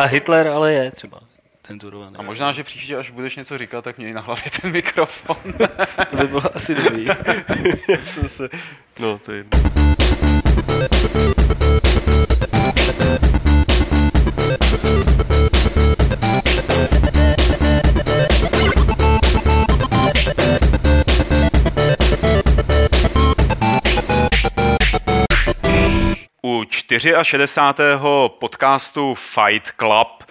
A Hitler ale je třeba cenzurovaný. A možná, že příště, až budeš něco říkat, tak měj na hlavě ten mikrofon. to by bylo asi dobrý. Já jsem se... No, to je jedno. 64. podcastu Fight Club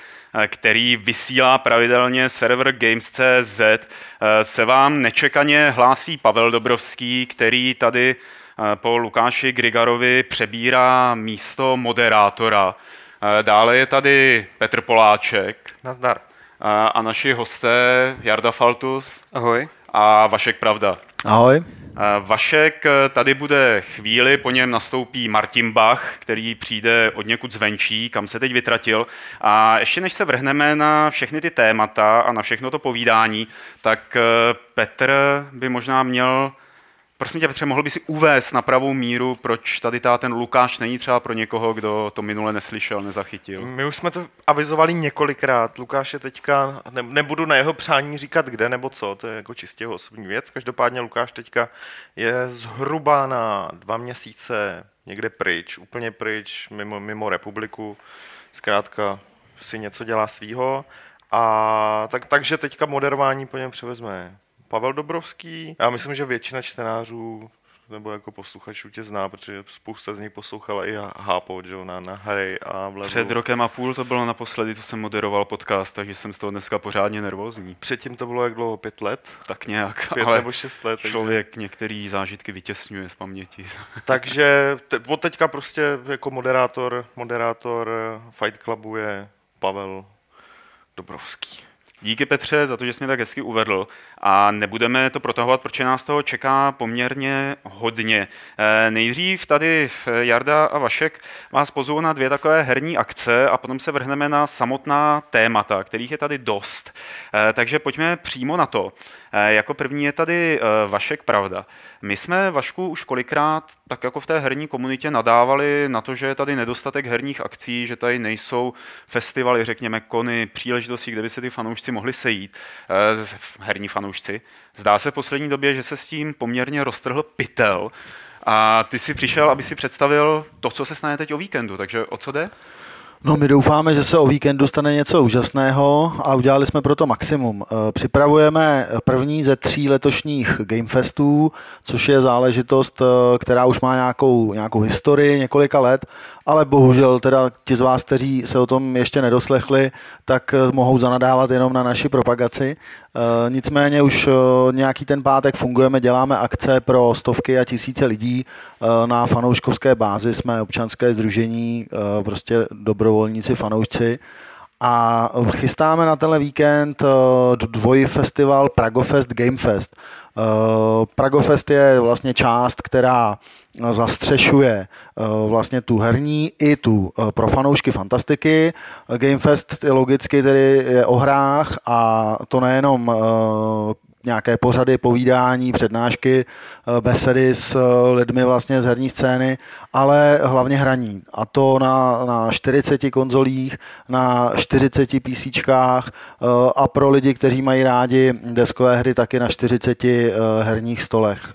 eh, který vysílá pravidelně server Games.cz, eh, se vám nečekaně hlásí Pavel Dobrovský, který tady eh, po Lukáši Grigarovi přebírá místo moderátora. Dále je tady Petr Poláček. Nazdar. A naši hosté Jarda Faltus. Ahoj. A Vašek Pravda. Ahoj. Vašek tady bude chvíli, po něm nastoupí Martin Bach, který přijde od někud zvenčí, kam se teď vytratil. A ještě než se vrhneme na všechny ty témata a na všechno to povídání, tak Petr by možná měl Prosím tě, Petře, mohl by si uvést na pravou míru, proč tady ta, ten Lukáš není třeba pro někoho, kdo to minule neslyšel, nezachytil? My už jsme to avizovali několikrát. Lukáš je teďka, ne, nebudu na jeho přání říkat kde nebo co, to je jako čistě jeho osobní věc. Každopádně Lukáš teďka je zhruba na dva měsíce někde pryč, úplně pryč, mimo, mimo republiku. Zkrátka si něco dělá svýho. A tak, takže teďka moderování po něm převezme Pavel Dobrovský. Já myslím, že většina čtenářů nebo jako posluchačů tě zná, protože spousta z nich poslouchala i Hápo, že na, na hry a vlevu. Před rokem a půl to bylo naposledy, co jsem moderoval podcast, takže jsem z toho dneska pořádně nervózní. Předtím to bylo jak dlouho? Pět let? Tak nějak, Pět ale nebo šest let. Člověk takže... některý zážitky vytěsňuje z paměti. takže te, od teďka prostě jako moderátor, moderátor Fight Clubu je Pavel Dobrovský. Díky Petře za to, že jsi mě tak hezky uvedl a nebudeme to protahovat, protože nás toho čeká poměrně hodně. Eh, nejdřív tady Jarda a Vašek vás pozvou na dvě takové herní akce a potom se vrhneme na samotná témata, kterých je tady dost. Eh, takže pojďme přímo na to. Eh, jako první je tady Vašek Pravda. My jsme Vašku už kolikrát tak jako v té herní komunitě nadávali na to, že je tady nedostatek herních akcí, že tady nejsou festivaly, řekněme, kony, příležitosti, kde by se ty fanoušci mohli sejít, herní fanoušci fanoušci. Zdá se v poslední době, že se s tím poměrně roztrhl pytel. A ty si přišel, aby si představil to, co se stane teď o víkendu. Takže o co jde? No my doufáme, že se o víkendu stane něco úžasného a udělali jsme pro to maximum. Eh, připravujeme první ze tří letošních Gamefestů, což je záležitost, eh, která už má nějakou, nějakou historii několika let, ale bohužel teda ti z vás, kteří se o tom ještě nedoslechli, tak eh, mohou zanadávat jenom na naši propagaci. Nicméně už nějaký ten pátek fungujeme, děláme akce pro stovky a tisíce lidí na fanouškovské bázi. Jsme občanské združení, prostě dobrovolníci, fanoušci. A chystáme na tenhle víkend dvojfestival Pragofest Gamefest. Pragofest je vlastně část, která zastřešuje vlastně tu herní i tu pro fanoušky fantastiky. Gamefest je logicky tedy je o hrách a to nejenom nějaké pořady, povídání, přednášky, eh, besedy s eh, lidmi vlastně z herní scény, ale hlavně hraní. A to na, na 40 konzolích, na 40 PC eh, a pro lidi, kteří mají rádi deskové hry, taky na 40 herních stolech.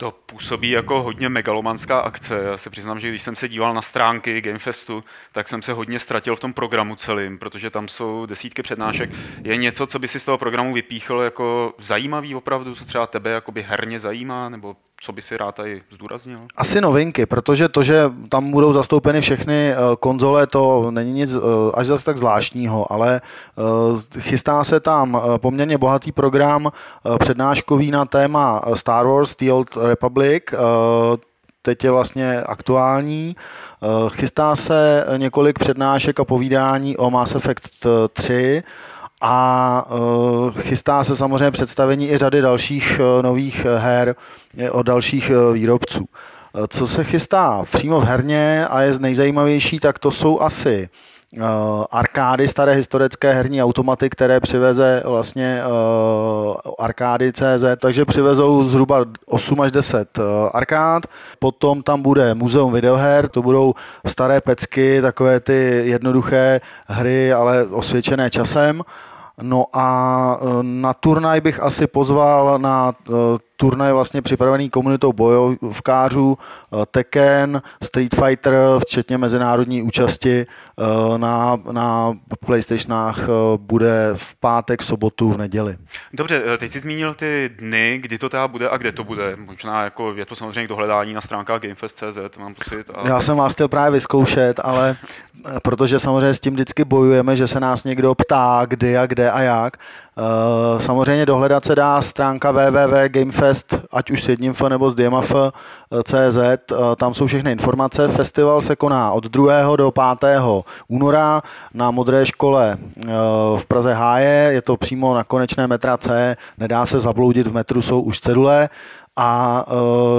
To působí jako hodně megalomanská akce. Já se přiznám, že když jsem se díval na stránky Gamefestu, tak jsem se hodně ztratil v tom programu celým, protože tam jsou desítky přednášek. Je něco, co by si z toho programu vypíchl jako zajímavý opravdu, co třeba tebe jakoby herně zajímá, nebo co by si rád tady zdůraznil? Asi novinky, protože to, že tam budou zastoupeny všechny eh, konzole, to není nic eh, až zase tak zvláštního, ale eh, chystá se tam poměrně bohatý program přednáškový na téma Star Wars The Old Republic, teď je vlastně aktuální. Chystá se několik přednášek a povídání o Mass Effect 3, a chystá se samozřejmě představení i řady dalších nových her od dalších výrobců. Co se chystá přímo v herně a je nejzajímavější, tak to jsou asi uh, arkády, staré historické herní automaty, které přiveze vlastně uh, arkády CZ, takže přivezou zhruba 8 až 10 uh, arkád, potom tam bude muzeum videoher, to budou staré pecky, takové ty jednoduché hry, ale osvědčené časem. No a na turnaj bych asi pozval na turnaj vlastně připravený komunitou bojovkářů eh, Tekken, Street Fighter, včetně mezinárodní účasti eh, na, na PlayStationách eh, bude v pátek, sobotu, v neděli. Dobře, teď jsi zmínil ty dny, kdy to teda bude a kde to bude. Možná jako je to samozřejmě k dohledání na stránkách Gamefest.cz, mám pocit. Ale... Já jsem vás chtěl právě vyzkoušet, ale protože samozřejmě s tím vždycky bojujeme, že se nás někdo ptá, kdy a kde a jak. Samozřejmě dohledat se dá stránka www.gamefest Fest, ať už s jedním F nebo s dvěma F, eh, CZ, eh, tam jsou všechny informace. Festival se koná od 2. do 5. února na Modré škole eh, v Praze Háje, je to přímo na konečné metra C, nedá se zabloudit, v metru jsou už cedule a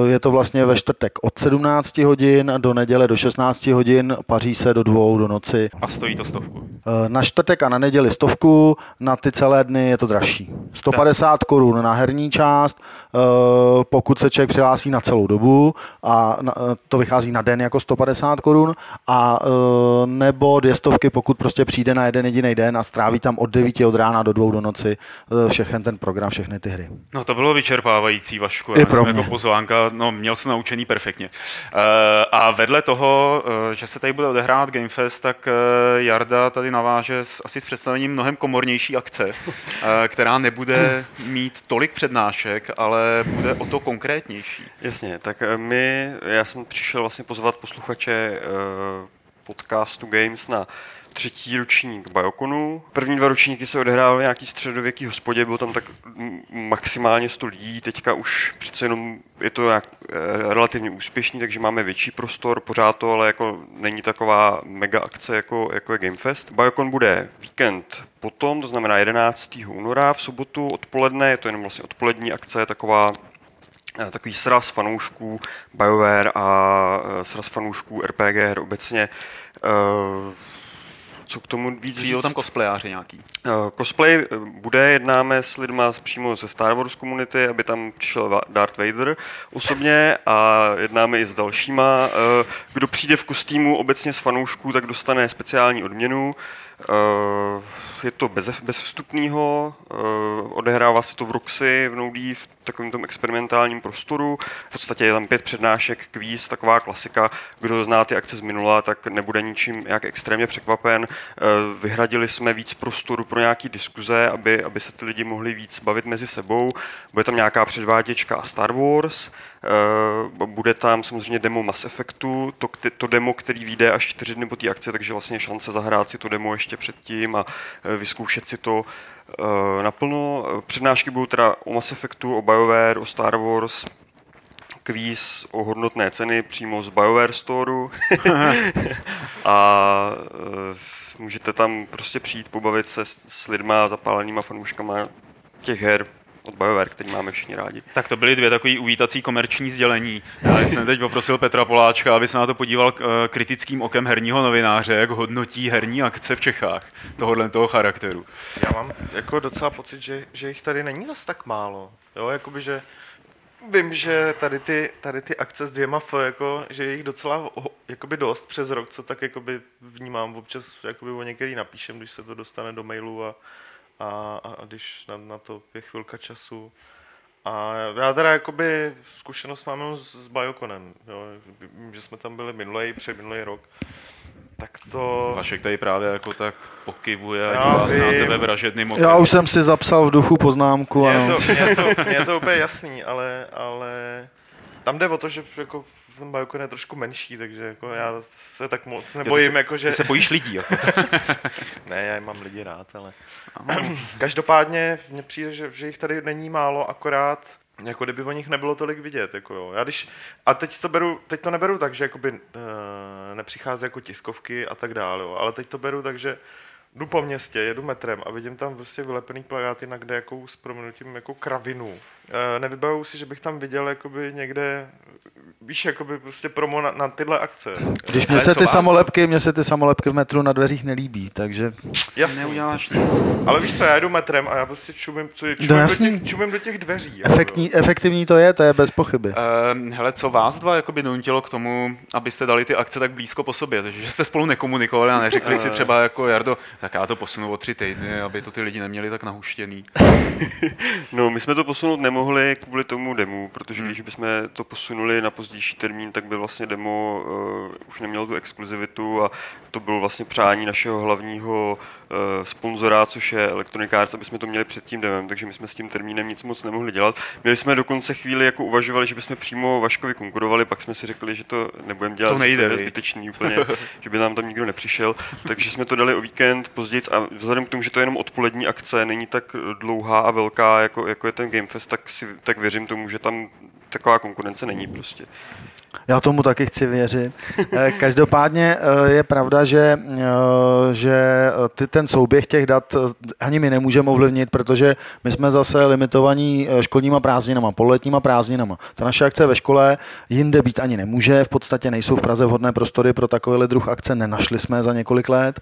je to vlastně ve čtvrtek od 17 hodin do neděle do 16 hodin, paří se do dvou do noci. A stojí to stovku? Na čtvrtek a na neděli stovku, na ty celé dny je to dražší. 150 korun na herní část, Eh, pokud se člověk přihlásí na celou dobu a eh, to vychází na den jako 150 korun a eh, nebo dvě stovky, pokud prostě přijde na jeden jediný den a stráví tam od 9 od rána do dvou do noci všechen ten program, všechny ty hry. No to bylo vyčerpávající, Vašku. I pro mě. jako pozvánka, no měl jsem naučený perfektně. A vedle toho, že se tady bude odehrát Gamefest, tak Jarda tady naváže asi s představením mnohem komornější akce, která nebude mít tolik přednášek, ale ale bude o to konkrétnější. Jasně, tak eh, my, já jsem přišel vlastně pozvat posluchače uh, podcastu Games na třetí ročník Biokonu. První dva ročníky se odehrávaly v nějaký středověký hospodě, bylo tam tak maximálně 100 lidí, teďka už přece jenom je to jak, e, relativně úspěšný, takže máme větší prostor, pořád to, ale jako není taková mega akce jako, jako je Gamefest. Biokon bude víkend potom, to znamená 11. února v sobotu odpoledne, je to jenom vlastně odpolední akce, taková e, takový sraz fanoušků BioWare a e, sraz fanoušků RPG her obecně co k tomu víc říct. Jsou tam cosplajáři nějaký? Uh, cosplay eh, bude, jednáme s lidma přímo ze Star Wars komunity, aby tam přišel Darth Vader osobně a jednáme i s dalšíma. Uh, kdo přijde v kostýmu obecně z fanoušků, tak dostane speciální odměnu. Uh, je to bez, bez vstupního, odehrává se to v Roxy, v Noudí, v takovém tom experimentálním prostoru. V podstatě je tam pět přednášek, kvíz, taková klasika. Kdo zná ty akce z minula, tak nebude ničím jak extrémně překvapen. Eh, vyhradili jsme víc prostoru pro nějaké diskuze, aby, aby se ty lidi mohli víc bavit mezi sebou. Bude tam nějaká předváděčka a Star Wars. Eh, bude tam samozřejmě demo Mass Effectu, to, to demo, který vyjde až čtyři dny po té akci, takže vlastně šance zahrát si to demo ještě předtím a eh, vyzkoušet si to uh, naplno. Přednášky budou teda o Mass Effectu, o BioWare, o Star Wars, kvíz o hodnotné ceny přímo z BioWare Storeu a můžete tam prostě přijít, pobavit se s, s lidma, zapálenýma fanouškama těch her, od BioWare, který máme všichni rádi. Tak to byly dvě takové uvítací komerční sdělení. Já jsem teď poprosil Petra Poláčka, aby se na to podíval eh, kritickým okem herního novináře, jak hodnotí herní akce v Čechách tohohle toho charakteru. Já mám jako docela pocit, že, že jich tady není zas tak málo. Jo, jakoby, že vím, že tady ty, tady ty akce s dvěma F, jako, že je jich docela jakoby dost přes rok, co tak jakoby vnímám. Občas jakoby o některý napíšem, když se to dostane do mailu a, a, a když na, na to je chvilka času. A já teda jakoby zkušenost mám s, s Biokonem, jo. Vím, že jsme tam byli minulý, minulý rok. Tak to... Vašek tady právě jako tak pokybuje a dívá se na tebe vražedným okem. Já už jsem si zapsal v duchu poznámku. Mě, ano. to, mě, to, mě to úplně jasný, ale, ale tam jde o to, že jako ten Biokon je trošku menší, takže jako já se tak moc nebojím. Jo, jako, že... Se bojíš lidí. Jako ne, já mám lidi rád, ale... Každopádně mně přijde, že, že jich tady není málo, akorát jako kdyby o nich nebylo tolik vidět. Jako jo. Já když, a teď to, beru, teď to neberu tak, že jakoby, uh, nepřichází jako tiskovky a tak dále, jo. ale teď to beru tak, že jdu po městě, jedu metrem a vidím tam prostě vylepený plagáty na kde jakou s proměnutím jako kravinu. E, nevybavuju si, že bych tam viděl jakoby někde, víš, jakoby prostě promo na, na tyhle akce. Když mě se ty vás- samolepky, mě se ty samolepky v metru na dveřích nelíbí, takže Jasný. Neuděláš nic. Ale víš co, já jedu metrem a já prostě čumím, co, čumím, No do, jasný. těch, čumím do těch dveří. jako efektní, efektivní to je, to je bez pochyby. Uh, hele, co vás dva jakoby donutilo k tomu, abyste dali ty akce tak blízko po sobě? Takže že jste spolu nekomunikovali a neřekli si třeba jako Jardo, tak já to posunu o tři týdny, aby to ty lidi neměli tak nahuštěný. No, my jsme to posunout nemohli kvůli tomu demu, protože když bychom to posunuli na pozdější termín, tak by vlastně demo uh, už nemělo tu exkluzivitu a to bylo vlastně přání našeho hlavního sponzora, což je Electronic Arts, aby jsme to měli před tím demem, takže my jsme s tím termínem nic moc nemohli dělat. Měli jsme dokonce chvíli jako uvažovali, že bychom přímo Vaškovi konkurovali, pak jsme si řekli, že to nebudeme dělat, To nejde, to je zbytečný úplně, že by nám tam nikdo nepřišel, takže jsme to dali o víkend později a vzhledem k tomu, že to je jenom odpolední akce, není tak dlouhá a velká, jako, jako je ten Gamefest, tak, si, tak věřím tomu, že tam taková konkurence není prostě. Já tomu taky chci věřit. Eh, Každopádně eh, je pravda, že, eh, že ty, ten souběh těch dat ani my nemůžeme ovlivnit, protože my jsme zase limitovaní školníma prázdninama, pololetníma prázdninama. Ta naše akce ve škole jinde být ani nemůže, v podstatě nejsou v Praze vhodné prostory pro takovýhle druh akce, nenašli jsme za několik let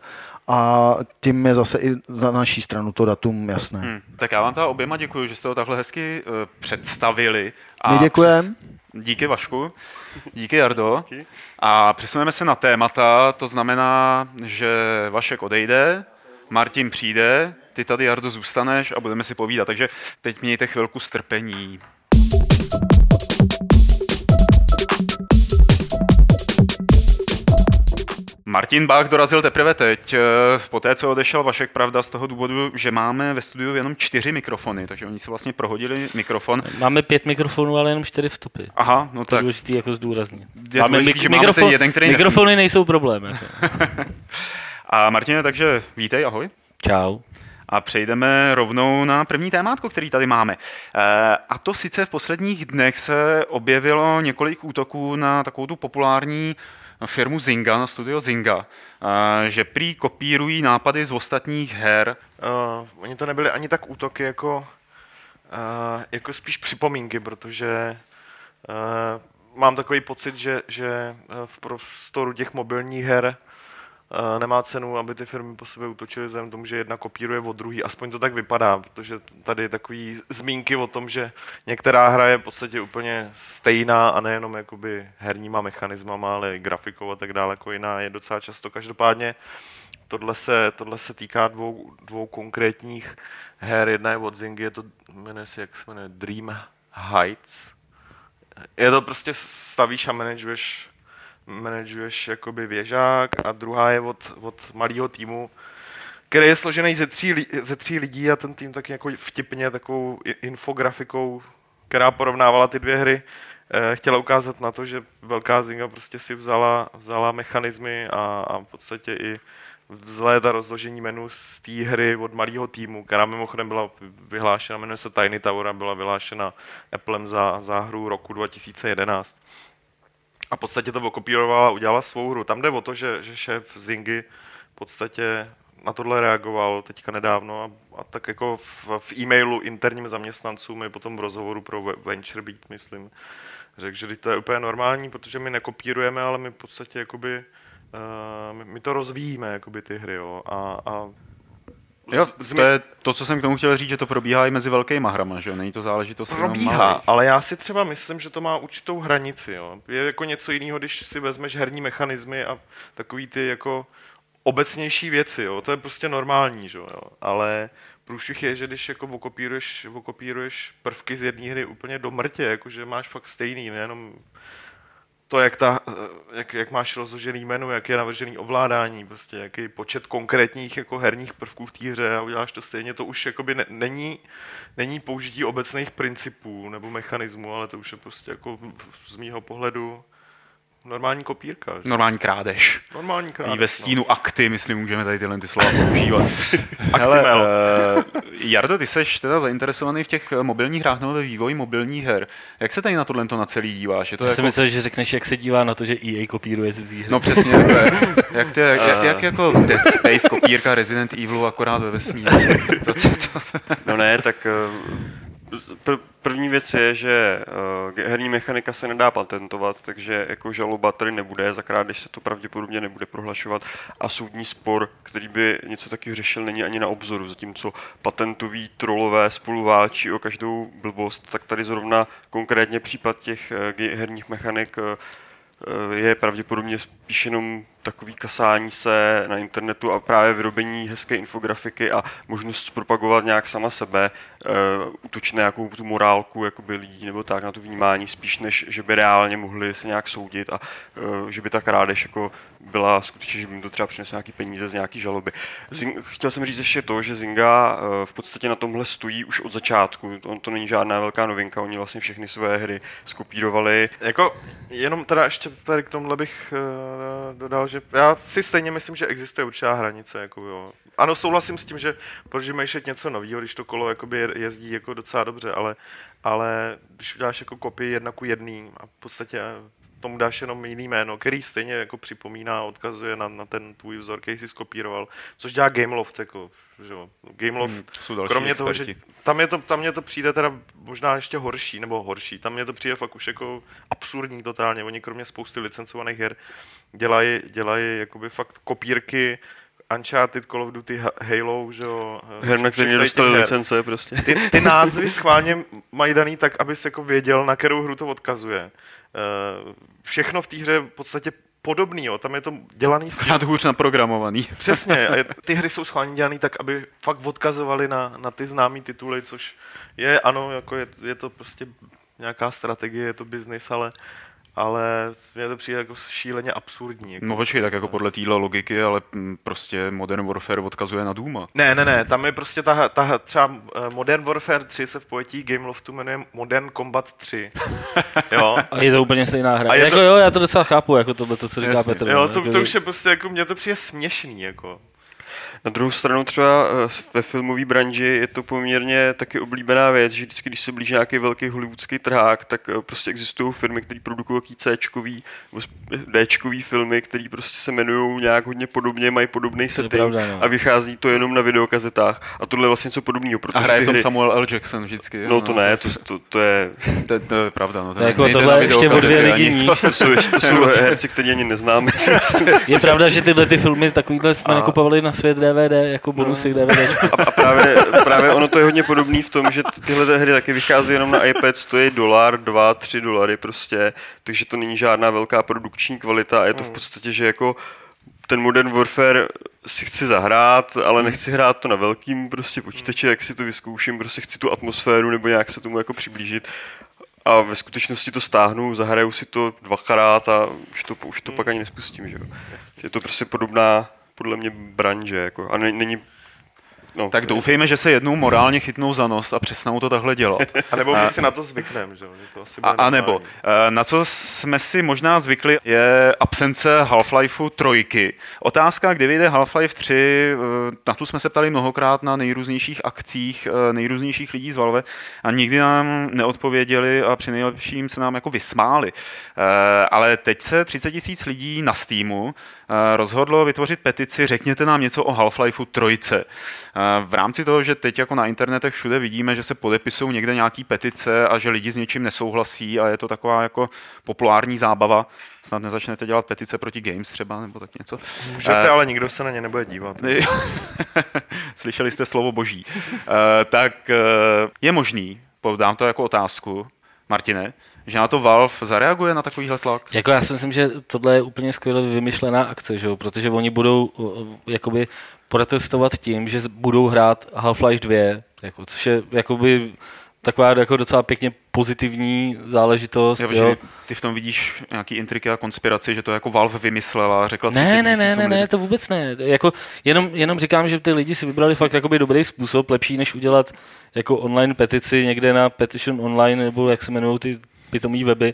a tím je zase i za naší stranu to datum jasné. Hmm. Tak já vám teda oběma děkuji, že jste to takhle hezky představili. A My děkujeme. Díky Vašku, díky Jardo. Díky. A přesuneme se na témata, to znamená, že Vašek odejde, Martin přijde, ty tady Jardo zůstaneš a budeme si povídat. Takže teď mějte chvilku strpení. Martin Bach dorazil teprve teď, eh, po té, co odešel Vašek, pravda, z toho důvodu, že máme ve studiu jenom čtyři mikrofony, takže oni si vlastně prohodili mikrofon. Máme pět mikrofonů, ale jenom čtyři vstupy. Aha, no To tak. důležitý jako zdůraznit. Je důležitý, že máme ten jeden, který mikrofony nejsou problém. Jako. A Martine, takže vítej, ahoj. Čau. A přejdeme rovnou na první témátko, který tady máme. Eh, A to sice v posledních dnech se objevilo několik útoků na takovou tu populární firmu Zynga, na studio Zynga, eh, že prý kopírují nápady z ostatních her. Uh, oni to nebyly ani tak útoky, jako, uh, jako spíš připomínky, protože uh, mám takový pocit, že, že v prostoru těch mobilních her nemá cenu, aby ty firmy po sobě útočily vzhledem k tomu, že jedna kopíruje od druhý. Aspoň to tak vypadá, protože tady je takový zmínky o tom, že některá hra je v podstatě úplně stejná a nejenom jakoby herníma mechanismama, ale i grafikou a tak dále, jako jiná je docela často. Každopádně Tohle se, tohle se týká dvou, dvou konkrétních her. Jedna je od Zingy, je to, jmenuje se, jak se jmenuje, Dream Heights. Je to prostě stavíš a manažuješ, manažuješ jakoby věžák a druhá je od, od malého týmu, který je složený ze tří, ze tří lidí a ten tým taky jako vtipně takovou infografikou, která porovnávala ty dvě hry, eh, chtěla ukázat na to, že velká Zynga prostě si vzala, vzala mechanismy a, a v podstatě i vzhled a rozložení menu z té hry od malého týmu, která mimochodem byla vyhlášena, jmenuje se Tiny Tower a byla vyhlášena Applem za, za hru roku 2011. A v podstatě to okopírovala a udělala svou hru. Tam jde o to, že, že šéf Zingy v podstatě na tohle reagoval teďka nedávno a, a tak jako v, v e-mailu interním zaměstnancům i potom v rozhovoru pro Ve- Venture Beat, myslím, řekl, že to je úplně normální, protože my nekopírujeme, ale my v podstatě jakoby, uh, my, my to rozvíjíme, jakoby ty hry, jo, a, a Jo, to je to, co jsem k tomu chtěl říct, že to probíhá i mezi velkýma hrama, že jo? Není to záležitost probíhá, malých. ale já si třeba myslím, že to má určitou hranici. Jo. Je jako něco jiného, když si vezmeš herní mechanismy a takový ty jako obecnější věci. Jo. To je prostě normální, že jo. ale průšvih je, že když jako okopíruješ, okopíruješ prvky z jedné hry úplně do mrtě, jakože máš fakt stejný, nejenom to, jak, ta, jak, jak máš rozložený menu, jak je navržený ovládání, prostě jaký počet konkrétních jako herních prvků v té hře a uděláš to stejně, to už jakoby ne, není, není použití obecných principů nebo mechanismů, ale to už je prostě jako z mýho pohledu Normální kopírka. že? Normální krádež. Normální I krádež. ve stínu akty, myslím, můžeme tady tyhle ty slova používat. Actimel. uh, Jardo, ty seš teda zainteresovaný v těch eh, mobilních hrách nebo ve vývoji mobilních her. Jak se tady na tohle na celý díváš? Je to Já jako... jsem myslel, že řekneš, jak se dívá na to, že EA kopíruje cizí hry. No přesně, to je. Jak, ty, jak, jak, jak, jako Dead Space, kopírka Resident Evilu akorát ve vesmíru. To, to, to, No ne, tak eh, pr- první věc je, že eh, herní mechanika se nedá patentovat, takže jako žaloba tady nebude, za když se to pravděpodobně nebude prohlašovat. A soudní spor, který by něco taky řešil, není ani na obzoru, zatímco patentoví trolové spolu válčí o každou blbost, tak tady zrovna konkrétně případ těch ge- herních mechanik eh, je pravděpodobně spíš jenom takový kasání se na internetu a právě vyrobení hezké infografiky a možnost zpropagovat nějak sama sebe, uh, na nějakou tu morálku jakoby lidí nebo tak na to vnímání, spíš než, že by reálně mohli se nějak soudit a uh, že by ta krádež jako byla skutečně, že by jim to třeba přineslo nějaký peníze z nějaký žaloby. Zing, chtěl jsem říct ještě to, že Zynga uh, v podstatě na tomhle stojí už od začátku. To, to není žádná velká novinka, oni vlastně všechny své hry skopírovali. Jako, jenom teda ještě tady k tomuhle bych uh, dodal, že já si stejně myslím, že existuje určitá hranice. Jako, jo. Ano, souhlasím s tím, že proč vymýšlet něco nového, když to kolo jakoby je- jezdí jako docela dobře, ale, ale když uděláš jako kopii jedna ku jedný a v podstatě tomu dáš jenom jiný jméno, který stejně jako připomíná, odkazuje na, na ten tvůj vzor, který jsi skopíroval, což dělá Gameloft, jako, že jo. Gameloft, Hmm, to jsou další kromě toho, že experti. tam, je to, tam mě to přijde teda možná ještě horší, nebo horší, tam mě to přijde fakt už jako absurdní totálně, oni kromě spousty licencovaných her dělají, dělají jakoby fakt kopírky Uncharted, Call of Duty, Ha- Halo, že jo. eh, Her, na který her. licence prostě. Ty, ty názvy schválně mají daný tak, abys jako věděl, na kterou hru to odkazuje. Eh, Všechno v té hře v podstatě podobný, jo. tam je to dělaný Krát hůř naprogramovaný. Přesně, a je- ty hry jsou schválně dělané tak, aby fakt odkazovaly na, na ty známé tituly, což je, ano, jako je, je to prostě nějaká strategie, je to biznis, ale, ale mně to přijde jako šíleně absurdní. Jako. No počkej, tak jako podle téhle logiky, ale mm, prostě Modern Warfare odkazuje na Duma. Ne, ne, ne, tam je prostě ta, ta třeba eh, Modern Warfare 3 se v pojetí Gameloftu jmenuje Modern Combat 3. Jo, A je to úplně stejná hra. A je jako to- jo, já to docela chápu, jako tohle, to, co říká Jasně. Petr. jo no, to, jako, to už je prostě jako, mně to přijde směšný, jako. Na druhou stranu třeba eh, ve filmové branži je to poměrně taky oblíbená věc, že vždycky, když se blíží nějaký velký hollywoodský trhák, tak eh, prostě existují firmy, které produkují C-čkový nebo D-čkový filmy, které prostě se jmenují nějak hodně podobně, mají podobný setting pravda, no. a vychází to jenom na videokazetách. A tohle je vlastně něco podobného, protože A hraje tom hry... Samuel L. Jackson vždycky. No to ne, to, to, to je... To, to je pravda. No, to jako tohle ještě o dvě níž. to. To jsou, to jsou herci, který ani neznáme. Je pravda, že tyhle ty filmy takovýhle jsme A- nakupovali na svět DVD, jako bonusy k DVD. A, a právě, právě ono to je hodně podobné v tom, že ty- tyhle hry taky vychází jenom na iPad, stojí dolar, dva, tři dolary prostě, takže to není žádná velká produkční kvalita a je to v podstatě, že jako ten Modern Warfare si chci zahrát, ale nechci hrát to na velkým prostě počítači, jak si to vyzkouším, prostě chci tu atmosféru nebo nějak se tomu jako přiblížit. A ve skutečnosti to stáhnu, zahraju si to dvakrát a už to, už to pak ani nespustím, že jo. Že Je to prostě podobná, podle mě, branže, jako, a ne- není No, Tak doufejme, že se jednou morálně chytnou za nos a přestanou to takhle dělat. A nebo my si na to zvykneme, že to asi A, bude a nebo, eh, na co jsme si možná zvykli, je absence Half-Lifeu trojky. Otázka, kdy vyjde Half-Life 3, eh, na tu jsme se ptali mnohokrát na nejrůznějších akcích eh, nejrůznějších lidí z Valve a nikdy nám neodpověděli a při nejlepším se nám jako vysmáli. Eh, Ale teď se 30 tisíc lidí na Steamu eh, rozhodlo vytvořit petici Řekněte nám něco o Half-Lifeu trojce. Eh, V rámci toho, že teď jako na internetech všude vidíme, že se podepisují někde nějaký petice a že lidi s něčím nesouhlasí a je to taková jako populární zábava. Snad nezačnete dělat petice proti games třeba nebo tak něco. Můžete, Eh, ale nikdo se na ně nebude dívat. Slyšeli jste slovo boží. Eh, tak eh, je možný, dám to jako otázku, Martine, že na to Valve zareaguje na takovýhle tlak? Jako já si myslím, že tohle je úplně skvěle vymyšlená akce, že jo? protože oni budou uh, jakoby protestovat tím, že budou hrát Half-Life 2, jako, což je jakoby taková jako docela pěkně pozitivní záležitost. Jo, Jo, že ty v tom vidíš nějaký intriky a konspiraci, že to jako Valve vymyslela a řekla 30 Ne, ne, ne, ne, ne, to vůbec ne. Jako, jenom, jenom říkám, že ty lidi si vybrali fakt jakoby dobrý způsob, lepší než udělat jako online petici někde na Petition Online, nebo jak se jmenují ty pitomý weby.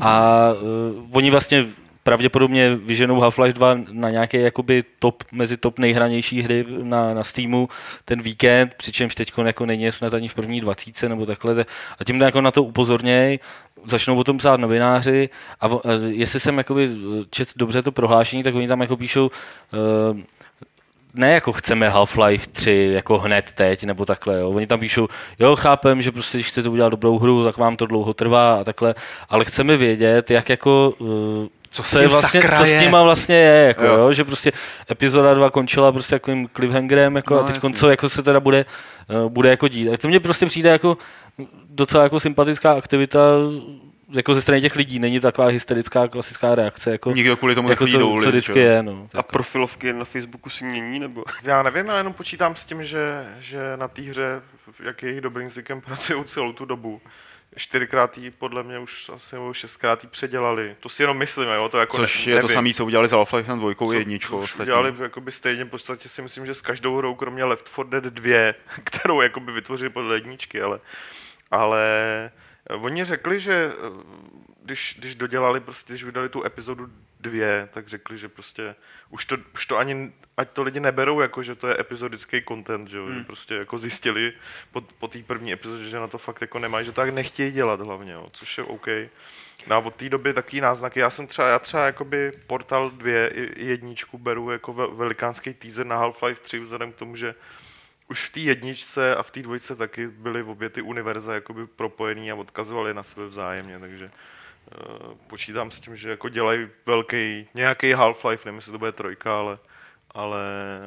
A uh, oni vlastně pravděpodobně vyženou Half-Life 2 na nějaké jakoby top, mezi top nejhranější hry na, na Steamu ten víkend, přičemž teď jako není snad ani v první dvacítce nebo takhle. A tím jako na to upozorněj, začnou o tom psát novináři a, a jestli jsem jakoby čet dobře to prohlášení, tak oni tam jako píšou uh, ne jako chceme Half-Life 3 jako hned teď nebo takhle, jo. Oni tam píšou, jo, chápem, že prostě když chcete udělat dobrou hru, tak vám to dlouho trvá a takhle, ale chceme vědět, jak jako uh, co, co, je vlastně, co s nima vlastně je, jako, jo. Jo, že prostě epizoda 2 končila prostě takovým cliffhangerem, jako, no, a teď co jako se teda bude, uh, bude jako dít. A to mně prostě přijde jako docela jako sympatická aktivita jako ze strany těch lidí, není taková hysterická klasická reakce, jako, Nikdo kvůli tomu jako co, co vždycky je. No, a profilovky na Facebooku si mění, nebo? Já nevím, já jenom počítám s tím, že, že na té hře, jak je jejich dobrým zvykem, pracují celou tu dobu čtyřikrát jí podle mě už asi nebo šestkrát jí předělali. To si jenom myslím, jo, to jako Což ne, je nevím. to samé, co udělali s Half-Life na dvojkou co, jedničkou. Co udělali jakoby stejně, v podstatě si myslím, že s každou hrou, kromě Left 4 Dead 2, kterou jakoby vytvořili podle jedničky, ale, ale eh, oni řekli, že eh, když, když dodělali, prostě, když vydali tu epizodu dvě, tak řekli, že prostě už to, už to ani, ať to lidi neberou jako, že to je epizodický content, že, hmm. že prostě jako zjistili po, po té první epizodě, že na to fakt jako nemají, že to tak nechtějí dělat hlavně, jo, což je OK. No a od té doby takový náznaky, já jsem třeba, já třeba jakoby Portal 2 jedničku beru jako velikánský teaser na Half-Life 3 vzhledem k tomu, že už v té jedničce a v té dvojce taky byly obě ty univerza jakoby propojený a odkazovaly na sebe vzájemně, takže počítám s tím, že jako dělají velký, nějaký Half-Life, nevím, jestli to bude trojka, ale, ale,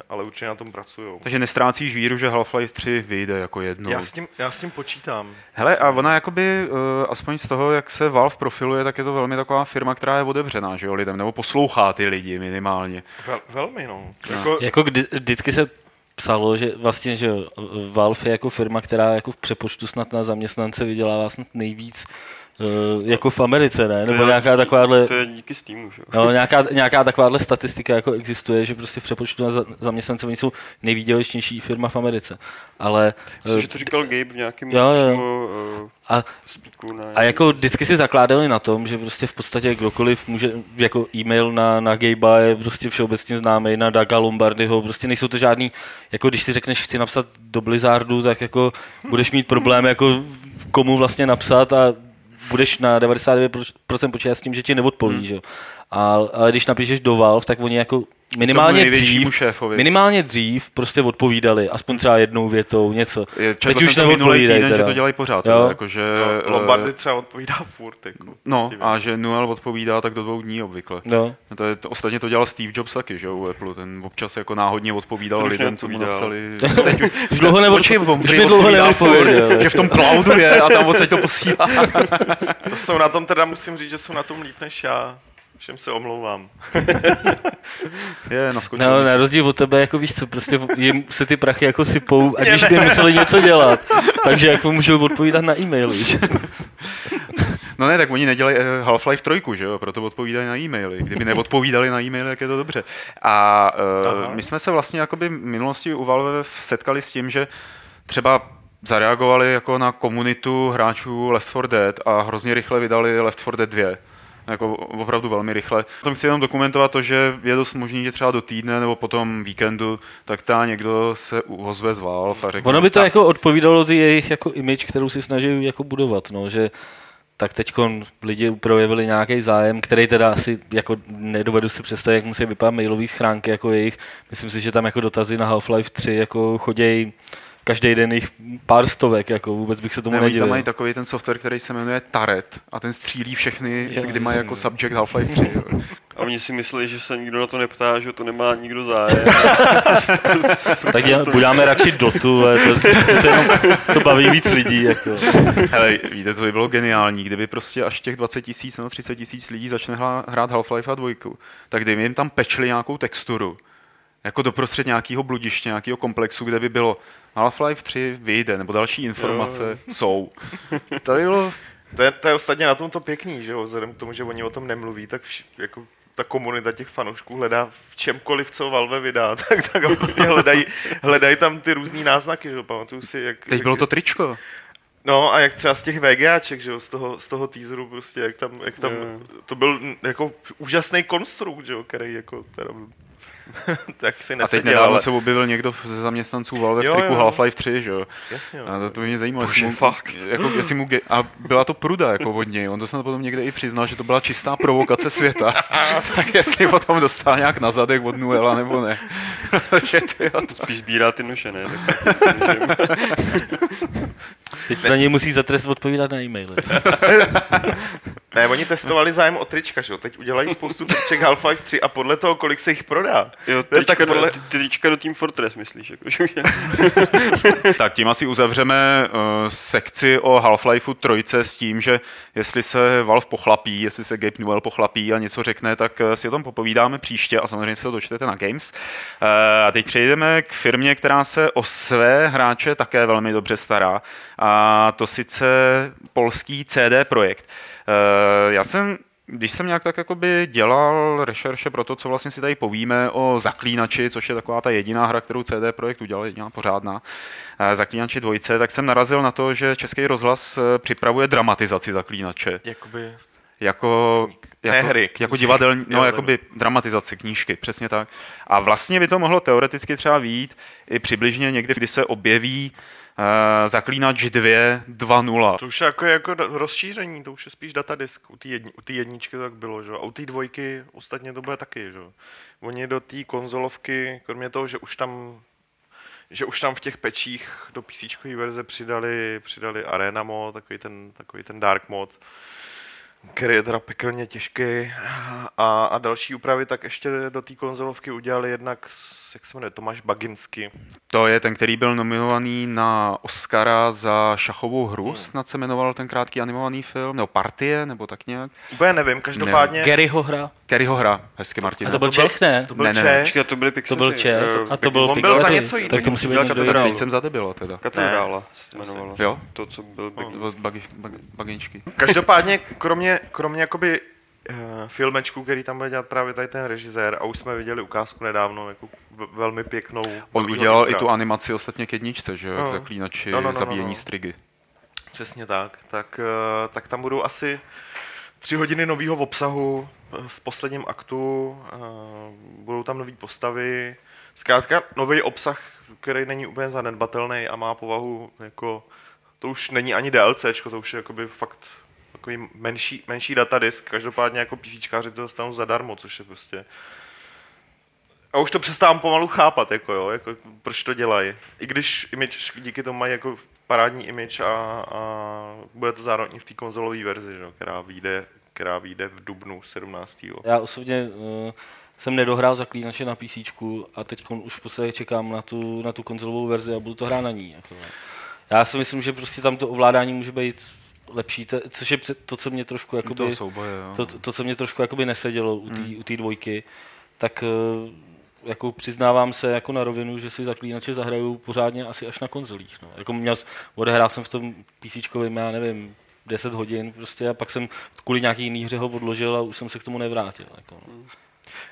ale určitě na tom pracují. Takže nestrácíš víru, že Half-Life 3 vyjde jako jedno. Já s tím, já s tím počítám. Hele, a ona jakoby, uh, aspoň z toho, jak se Valve profiluje, tak je to velmi taková firma, která je otevřená, že jo, lidem, nebo poslouchá ty lidi minimálně. Vel, velmi, no. no. Jako, jako kdy, vždycky se psalo, že vlastně, že Valve je jako firma, která jako v přepočtu snad na zaměstnance vydělává snad nejvíc jako v Americe, ne? Nebo to nějaká takováhle... To je díky Steamu, že? No, nějaká, nějaká takováhle statistika jako existuje, že prostě v přepočtu na zaměstnance oni jsou nejvýdělečnější firma v Americe. Ale... Myslím, uh, že to říkal Gabe v nějakém jo, jo. uh, a, na a jako vždycky si zakládali na tom, že prostě v podstatě kdokoliv může, jako e-mail na, na Gabe je prostě všeobecně známý, na Daga Lombardyho, prostě nejsou to žádný, jako když si řekneš, chci napsat do Blizzardu, tak jako budeš mít problém jako komu vlastně napsat a budeš na 99% počítat s tím, že ti neodpoví, hmm. že? A, ale když napíšeš do Valve, tak oni jako minimálně dřív, šéfovi. minimálně dřív prostě odpovídali, aspoň třeba jednou větou, něco. Je, Teď už neodpovídají týden, že to dělají pořád. Jo? Teda, jako, že, no, Lombardy třeba odpovídá furt. Jako, no prostě a že Noel odpovídá tak do dvou dní obvykle. No. To je, to, ostatně to dělal Steve Jobs taky, že u Apple, ten občas jako náhodně odpovídal lidem, co mu napsali. Teď už dlouho neodpovídal. Už mi dlouho neodpovídal. Že v tom cloudu je a tam odsaď to posílá. to jsou na tom teda, musím říct, že jsou na tom líp než já. Všem se omlouvám. je, No, na rozdíl od tebe, jako víš co, prostě jim se ty prachy jako sypou, aniž by museli něco dělat. Takže jako můžou odpovídat na e-mail, víš. No ne, tak oni nedělají eh, Half-Life 3, že jo, proto odpovídají na e-maily. Kdyby neodpovídali na e-maily, tak je to dobře. A uh, my jsme se vlastně jakoby v minulosti u Valve setkali s tím, že třeba zareagovali jako na komunitu hráčů Left 4 Dead a hrozně rychle vydali Left 4 Dead 2 jako opravdu velmi rychle. Tom chci jenom dokumentovat to, že je dost možný, že třeba do týdne nebo potom víkendu, tak ta někdo se ozve z Valve a řekne... Ono by to tak. jako odpovídalo z jejich jako image, kterou si snaží jako budovat, no, že tak teď lidi projevili nějaký zájem, který teda asi jako nedovedu si představit, jak musí vypadat mailový schránky jako jejich. Myslím si, že tam jako dotazy na Half-Life 3 jako chodějí každý den jich pár stovek, jako vůbec bych se tomu ne, nedivil. Tam mají takový ten software, který se jmenuje Taret a ten střílí všechny, je, kdy mají jako subject Half-Life 3. A oni si myslí, že se nikdo na to neptá, že to nemá nikdo zájem. tak já, budeme radši dotu, ale to, to, to, jenom, to baví víc lidí. Jako. Hele, víte, to by bylo geniální, kdyby prostě až těch 20 tisíc nebo 30 tisíc lidí začne hrát Half-Life a dvojku, tak kdyby jim tam pečli nějakou texturu, jako doprostřed nějakého bludiště, nějakého komplexu, kde by bylo Half-Life 3 vyjde, nebo další informace jo. jsou. To by bylo... To je, to je ostatně na tom to pěkný, že jo, vzhledem k tomu, že oni o tom nemluví, tak vš, jako ta komunita těch fanoušků hledá v čemkoliv, co Valve vydá, tak, tak prostě hledají, hledají tam ty různé náznaky, že jo, pamatuju si, jak... Teď bylo to tričko. No a jak třeba z těch VGAček, že jo, z toho, z toho teaseru prostě, jak tam, jak tam, to byl jako úžasný konstrukt, že jo, který jako teda, tak si A teď neseděl, nedávno ale se objevil někdo ze zaměstnanců Valve v Jo, triku jo. Half-Life 3, že jo? jasně, A jo. to, to by mě zajímalo, Bože, jestli mu, fakt. Jako, jestli mu ge- a byla to pruda jako od něj. On to snad potom někde i přiznal, že to byla čistá provokace světa. tak jestli potom dostal nějak na zadek od Nuela nebo ne. Protože ty, jo, Spíš sbírá ty noše, ne? Teď za něj musí za trest odpovídat na e-maily. Ne, oni testovali zájem o trička, že jo, teď udělají spoustu triček Half-Life 3 a podle toho, kolik se jich prodá. jo, trička, tak podle- do, ty trička do Team Fortress, myslíš? Jako, že Tak tím asi uzavřeme uh, sekci o Half-Lifeu trojce s tím, že jestli se Valve pochlapí, jestli se Gabe Newell pochlapí a něco řekne, tak uh, si o tom popovídáme příště a samozřejmě se to dočtete na Games. Uh, a teď přejdeme k firmě, která se o své hráče také velmi dobře stará a to sice polský CD Projekt. Uh, já jsem když jsem nějak tak jakoby dělal rešerše pro to, co vlastně si tady povíme o Zaklínači, což je taková ta jediná hra, kterou CD Projekt udělal, jediná pořádná, eh, Zaklínači dvojce, tak jsem narazil na to, že Český rozhlas eh, připravuje dramatizaci Zaklínače. Jakoby, Jako, Ne jako, hry, jako divadelní, no jakoby dramatizaci knížky, přesně tak. A vlastně by to mohlo teoreticky třeba výjít i přibližně někdy, kdy se objeví uh, Zaklínač 2 2.0. to už je jako, jako rozšíření, to už je spíš datadisk. U té jedni, jedničky to tak bylo, že. A u té dvojky ostatně to bude taky, že. Oni do té konzolovky, kromě toho, že už tam že už tam v těch pečích do PC verze přidali, přidali Arena mod, takový ten, takový ten Dark mod, který je teda pekelně těžký. A, a další úpravy tak ještě do té konzolovky udělali jednak, jak se jmenuje, Tomáš Baginsky. To je ten, který byl nominovaný na Oscara za šachovou hru, snad se jmenoval ten krátký animovaný film, nebo Partie, nebo tak nějak. Úplně nevím, každopádně... Garyho hra. Kerryho hra, hezky Martin. A to byl to Čech, ne? To byl Ne, ne, Čech. Počkej, to byly To pixely. byl Čech. eh, A to byl on byl za něco jiného. Tak to musí být někdo jiný. teď jsem zadebila teda. Katedrála se to jmenovalo. Jo? To, co byl Big To byl bagi, bagi, baginčky. Každopádně, kromě, kromě jakoby filmečku, který tam bude dělat právě tady ten režisér, a už jsme viděli ukázku nedávno, jako velmi pěknou. On udělal i tu animaci ostatně k jedničce, že jo, No. zaklínači, No, no, no, no, zabíjení no. strigy. Přesně tak. Tak, eh, tak tam budou asi tři hodiny nového obsahu eh, v posledním aktu, eh, budou tam nové postavy. Zkrátka nový obsah, který není úplně zanedbatelný a má povahu jako, to už není ani DLCčko, to už je jakoby fakt takový menší, menší datadisk, každopádně jako PCčkáři to dostanou zadarmo, což je prostě a už to přestávám pomalu chápat, jako jo, jako, proč to dělají. I když image, díky tomu mají jako parádní image a, a bude to zároveň v té konzolové verzi, že? která vyjde, která vyjde v dubnu 17. Já osobně uh, jsem nedohrál zaklínače na PC a teď už v podstatě čekám na tu, na tu konzolovou verzi a budu to hrát na ní. Jako. Já si myslím, že prostě tam to ovládání může být lepší, to, což je to, co mě trošku jakoby, souboje, jo. to, to, co mě trošku jakoby nesedělo u té Hmm. u té dvojky, tak eh, jako přiznávám se jako na rovinu, že si zaklínače zahraju pořádně asi až na konzolích. No. Jako měl, odehrál jsem v tom PC, já nevím, 10 hodin prostě a pak jsem kvůli nějaký jiný hře ho odložil a už jsem se k tomu nevrátil. Jako, no.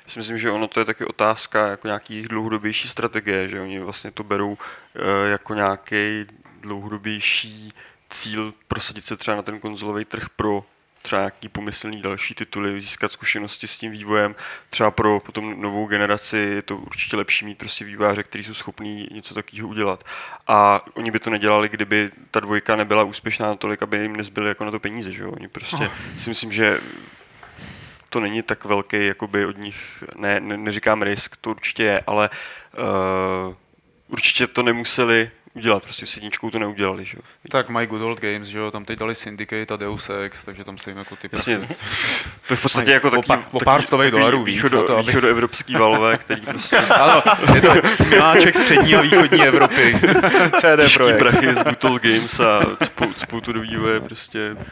Já si myslím, že ono to je taky otázka jako nějaký dlouhodobější strategie, že oni vlastně to berou eh, jako nějaký dlouhodobější cíl prosadit se třeba na ten konzolový trh pro třeba nějaký pomyslný další tituly, získat zkušenosti s tím vývojem. Třeba pro potom novou generaci je to určitě lepší mít prostě vývojáře, kteří jsou schopní něco takového udělat. A oni by to nedělali, kdyby ta dvojka nebyla úspěšná natolik, aby jim nezbyly jako na to peníze. Že? jo. Oni prostě si myslím, že to není tak velký, jakoby od nich, ne, ne, neříkám risk, to určitě je, ale uh, určitě to nemuseli udělat, prostě s jedničkou to neudělali, že jo. Tak mají Good Old Games, že jo, tam teď dali Syndicate a Deus Ex, takže tam se jim jako ty Jasně, prachy- to je v podstatě jako o taký, pár- o pár stovek dolarů víc východo, to, aby- východoevropský valve, který prostě Ano, je to miláček střední a východní Evropy. CD těžký Projekt. prachy z Good Old Games a cpou, cpou to do vývoje, prostě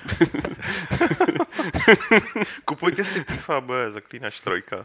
Kupujte si FIFA, bude zaklínač trojka.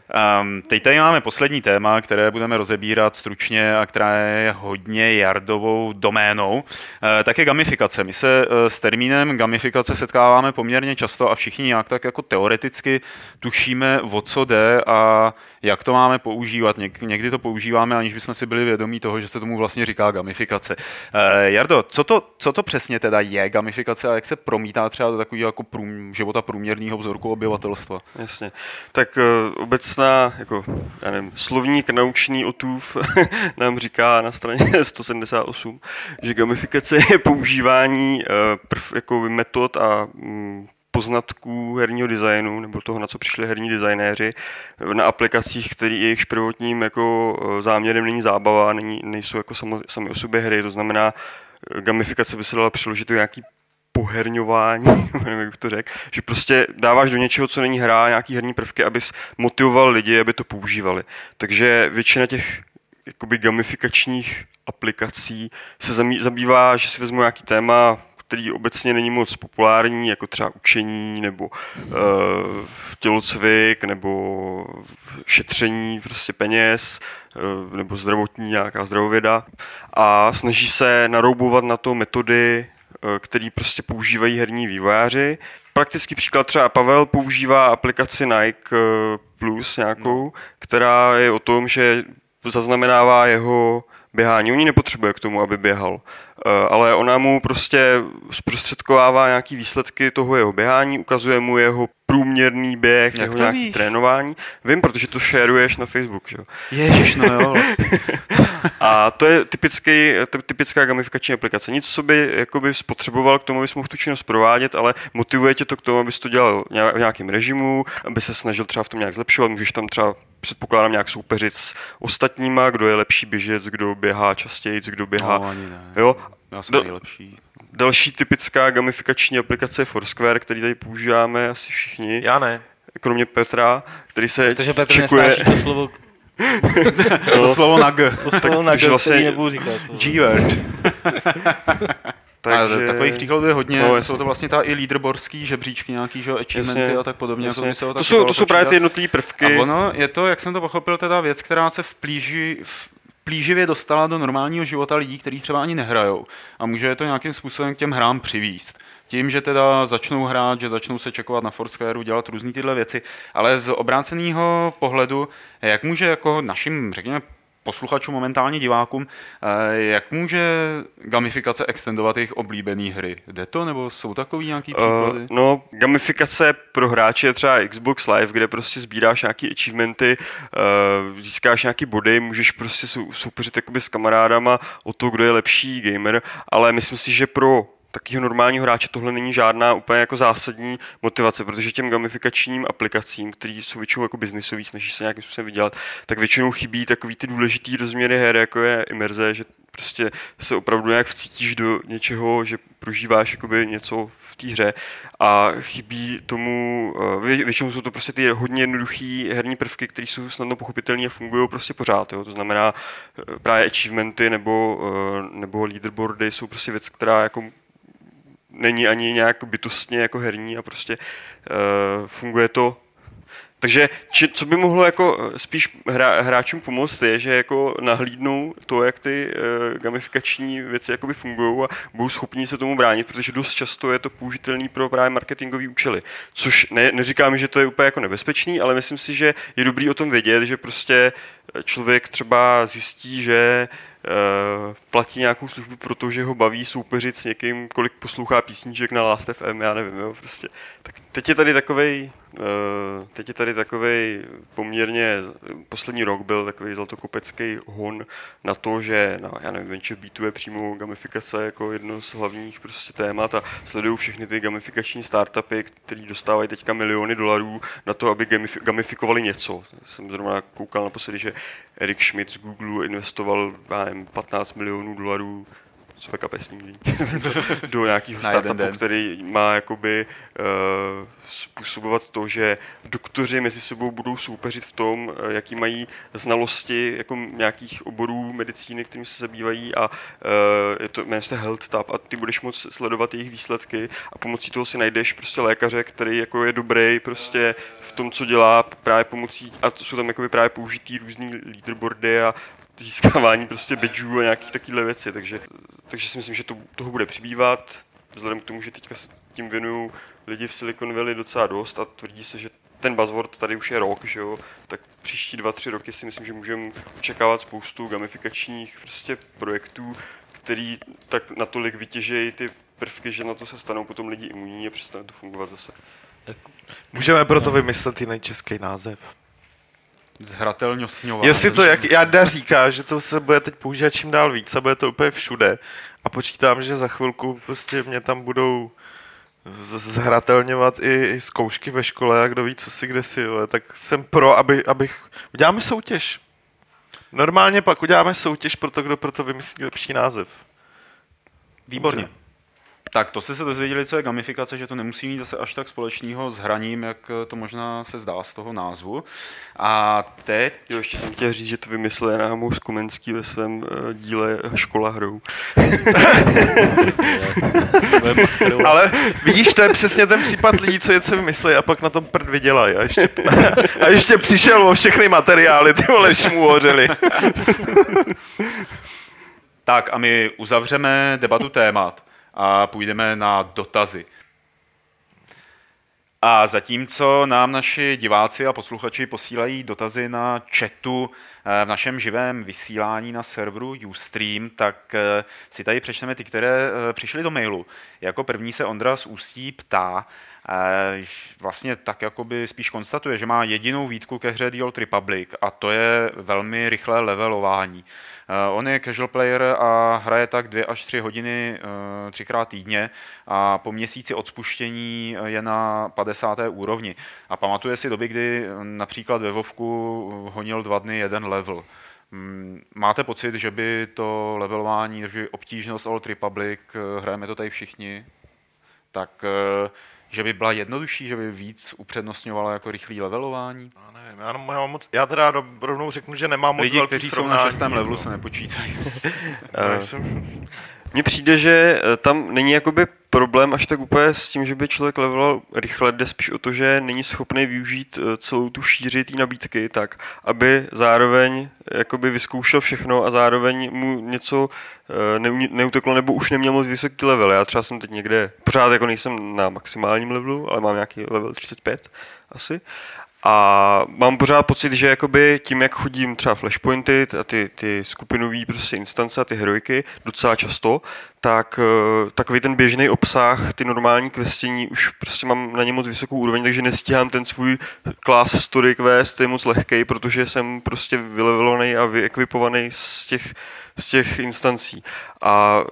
Um, teď tady máme poslední téma, které budeme rozebírat stručně a která je hodně jardovou doménou. Uh, tak je gamifikace. My se uh, s termínem gamifikace setkáváme poměrně často a všichni nějak tak jako teoreticky tušíme, o co jde a jak to máme používat. Něk, někdy to používáme, aniž bychom si byli vědomí toho, že se tomu vlastně říká gamifikace. Eh, Jardo, co to, co to přesně teda je gamifikace a jak se promítá třeba do takového jako prům, života průměrného vzorku obyvatelstva? Jasně. Tak uh, obecná, jako, já nevím, slovník naučný otův nám říká na straně 178, že gamifikace je používání uh, prv, jako metod a um, poznatků herního designu, nebo toho, na co přišli herní designéři, na aplikacích, který jejichž prvotním jako eh, záměrem není zábava, není, nejsou jako sami, sami o sobě hry, to znamená, eh, gamifikace by se dala přeložit do nějaký poherňování, nevím, jak to řekl, že prostě dáváš do něčeho, co není hra, nějaký herní prvky, abys motivoval lidi, aby to používali. Takže většina těch jakoby gamifikačních aplikací se zabývá, že si vezmu nějaký téma, který obecně není moc populární, jako třeba učení nebo uh, tělocvik nebo šetření prostě peněz uh, nebo zdravotní nějaká zdravověda a snaží se naroubovat na to metody, uh, které prostě používají herní vývojáři. Praktický příklad třeba Pavel používá aplikaci Nike Plus nějakou, no. která je o tom, že zaznamenává jeho běhání. On ji nepotřebuje k tomu, aby běhal. Eh, ale ona mu prostě zprostředkovává nějaký výsledky toho jeho běhání, ukazuje mu jeho průměrný běh, Jak jeho nějaký víš? trénování. Vím, protože to šeruješ na Facebook, že? Ježiš, no jo, vlastně. A to je typický, typická gamifikační aplikace. Nic, co by jakoby spotřeboval k tomu, abys mohl tu činnost provádět, ale motivuje tě to k tomu, abys to dělal v nějakém režimu, aby se snažil třeba v tom nějak zlepšovat. Můžeš tam třeba předpokládám nějak soupeřit s ostatníma, kdo je lepší běžec, kdo běhá častěji, kdo běhá. No, ani ne. Jo? Já jsem nejlepší. Další typická gamifikační aplikace je Foursquare, který tady používáme asi všichni. Já ne. Kromě Petra, který se Protože Petr čekuje... to slovo to slovo na G. To slovo na G, vlastně... nebudu říkat. G-word. Takže... takových příkladů je hodně. No, jsou to vlastně ta i leaderboardský žebříčky, nějaký že, achievementy jasně, a tak podobně. Jako jasně. Jako to, jsou, to jsou právě ty jednotlivé prvky. A ono je to, jak jsem to pochopil, teda věc, která se v plíži, v plíživě dostala do normálního života lidí, kteří třeba ani nehrajou. A může to nějakým způsobem k těm hrám přivíst. Tím, že teda začnou hrát, že začnou se čekovat na Foursquare, dělat různé tyhle věci, ale z obráceného pohledu, jak může jako našim, řekněme, posluchačům, momentálně divákům, eh, jak může gamifikace extendovat jejich oblíbené hry? Jde to, nebo jsou takový nějaký příklady? Uh, no, gamifikace pro hráče je třeba Xbox Live, kde prostě sbíráš nějaký achievementy, uh, získáš nějaký body, můžeš prostě soupeřit s kamarádama o to, kdo je lepší gamer, ale myslím si, že pro takového normálního hráče tohle není žádná úplně jako zásadní motivace, protože těm gamifikačním aplikacím, které jsou většinou jako biznisový, snaží se nějakým způsobem vydělat, tak většinou chybí takový ty důležitý rozměry her, jako je imerze, že prostě se opravdu nějak vcítíš do něčeho, že prožíváš jakoby něco v té hře a chybí tomu, eh, většinou jsou to prostě ty hodně jednoduché herní prvky, které jsou snadno pochopitelné a fungují prostě pořád. Jo. To znamená eh, právě achievementy nebo, eh, nebo leaderboardy jsou prostě věc, která jako není ani nějak bytostně jako herní a prostě uh, funguje to takže či, co by mohlo jako eh, spíš hra, hráčům pomoct je, že jako nahlídnou to, jak ty uh, gamifikační věci jakoby fungují a budou schopni se tomu bránit, protože dost často je to použitelný pro právě marketingové účely. Což ne, neříkám, že to je úplně jako nebezpečný, ale myslím si, že je dobrý o tom vědět, že prostě člověk třeba zjistí, že platí nějakou službu, protože ho baví soupeřit s někým, kolik poslouchá písniček na Last FM, já nevím, jo, prostě. Tak teď je tady takovej, teď je tady takovej poměrně, poslední rok byl takový zlatokopecký hon na to, že, no, já nevím, Venture Beatu je přímo gamifikace jako jedno z hlavních prostě témat a sledují všechny ty gamifikační startupy, které dostávají teďka miliony dolarů na to, aby gamifikovali něco. Jsem zrovna koukal naposledy, že Eric Schmidt z Google investoval, já nevím, 15 milionů dolarů své kapesní do nějakého startupu, který má jakoby uh, způsobovat to, že doktoři mezi sebou budou soupeřit v tom, uh, jaký mají znalosti jako nějakých oborů medicíny, kterým se zabývají a uh, je to, jmenuje se Health Tab a ty budeš moct sledovat jejich výsledky a pomocí toho si najdeš prostě lékaře, který jako je dobrý prostě v tom, co dělá právě pomocí, a jsou tam jakoby právě použitý různý leaderboardy a získávání prostě badgeů a nějakých takovýhle věci, takže, takže si myslím, že to, toho bude přibývat, vzhledem k tomu, že teďka s tím věnují lidi v Silicon Valley docela dost a tvrdí se, že ten buzzword tady už je rok, že jo, tak příští dva, tři roky si myslím, že můžeme očekávat spoustu gamifikačních prostě projektů, který tak natolik vytěžejí ty prvky, že na to se stanou potom lidi imunní a přestane to fungovat zase. Můžeme proto vymyslet jiný český název. Zhratelňosňová. Jestli to, jak Jarda říká, že to se bude teď používat čím dál víc a bude to úplně všude a počítám, že za chvilku prostě mě tam budou zhratelňovat i, i zkoušky ve škole a kdo ví, co si kde si, ale tak jsem pro, aby, abych... Uděláme soutěž. Normálně pak uděláme soutěž pro to, kdo pro to vymyslí lepší název. Výborně. Dobře. Tak to jste se dozvěděli, co je gamifikace, že to nemusí mít zase až tak společného s hraním, jak to možná se zdá z toho názvu. A teď Jo, ještě jsem chtěl říct, že to vymyslel Jan Amos Komenský ve svém uh, díle Škola hrou. Ale vidíš, to je přesně ten případ lidí, co něco vymyslí a pak na tom prd vydělají. A ještě, a ještě přišel o všechny materiály, ty vole, mu hořeli. Tak a my uzavřeme debatu témat a půjdeme na dotazy. A zatímco nám naši diváci a posluchači posílají dotazy na chatu eh, v našem živém vysílání na serveru Ustream, tak eh, si tady přečteme ty, které eh, přišly do mailu. Jako první se Ondra z Ústí ptá, vlastně tak jakoby spíš konstatuje, že má jedinou výtku ke hře The Old Republic a to je velmi rychlé levelování. Eh, On je casual player a hraje tak dvě až tři hodiny eh, třikrát týdně a po měsíci od spuštění eh, je na 50. úrovni. A pamatuje si doby, kdy například ve Vovku honil dva dny jeden level. Mm, Máte pocit, že by to levelování, že obtížnost Old Republic, hrajeme to tady všichni, tak že by byla jednodušší, že by víc upřednostňovala jako rychlý levelování? Já nevím, já, moc, já teda ro- rovnou řeknu, že nemám moc Lidi, velký kteří jsou na šestém levelu, no. se nepočítají. Já jsem- Mně přijde, že eh, tam není jakoby problém až tak úplně s tím, že by člověk leveloval rychle, jde spíš o to, že není schopný využít eh, celou tu šíři té nabídky tak, aby zároveň jakoby vyzkoušel všechno a zároveň mu něco eh, neuteklo nebo už neměl moc vysoký level. Já třeba jsem teď někde, pořád jako nejsem na maximálním levelu, ale mám nějaký level 35 asi. A mám pořád pocit, že jakoby tím, jak chodím třeba flashpointy a ty, ty skupinové prostě instance a ty heroiky docela často, tak eh, takový ten běžný obsah, ty normální questění, už prostě mám na ně moc vysokou úroveň, takže nestíhám ten svůj class story quest, je moc lehký, protože jsem prostě vylevelovaný a vyekvipovaný z těch, z těch instancí. A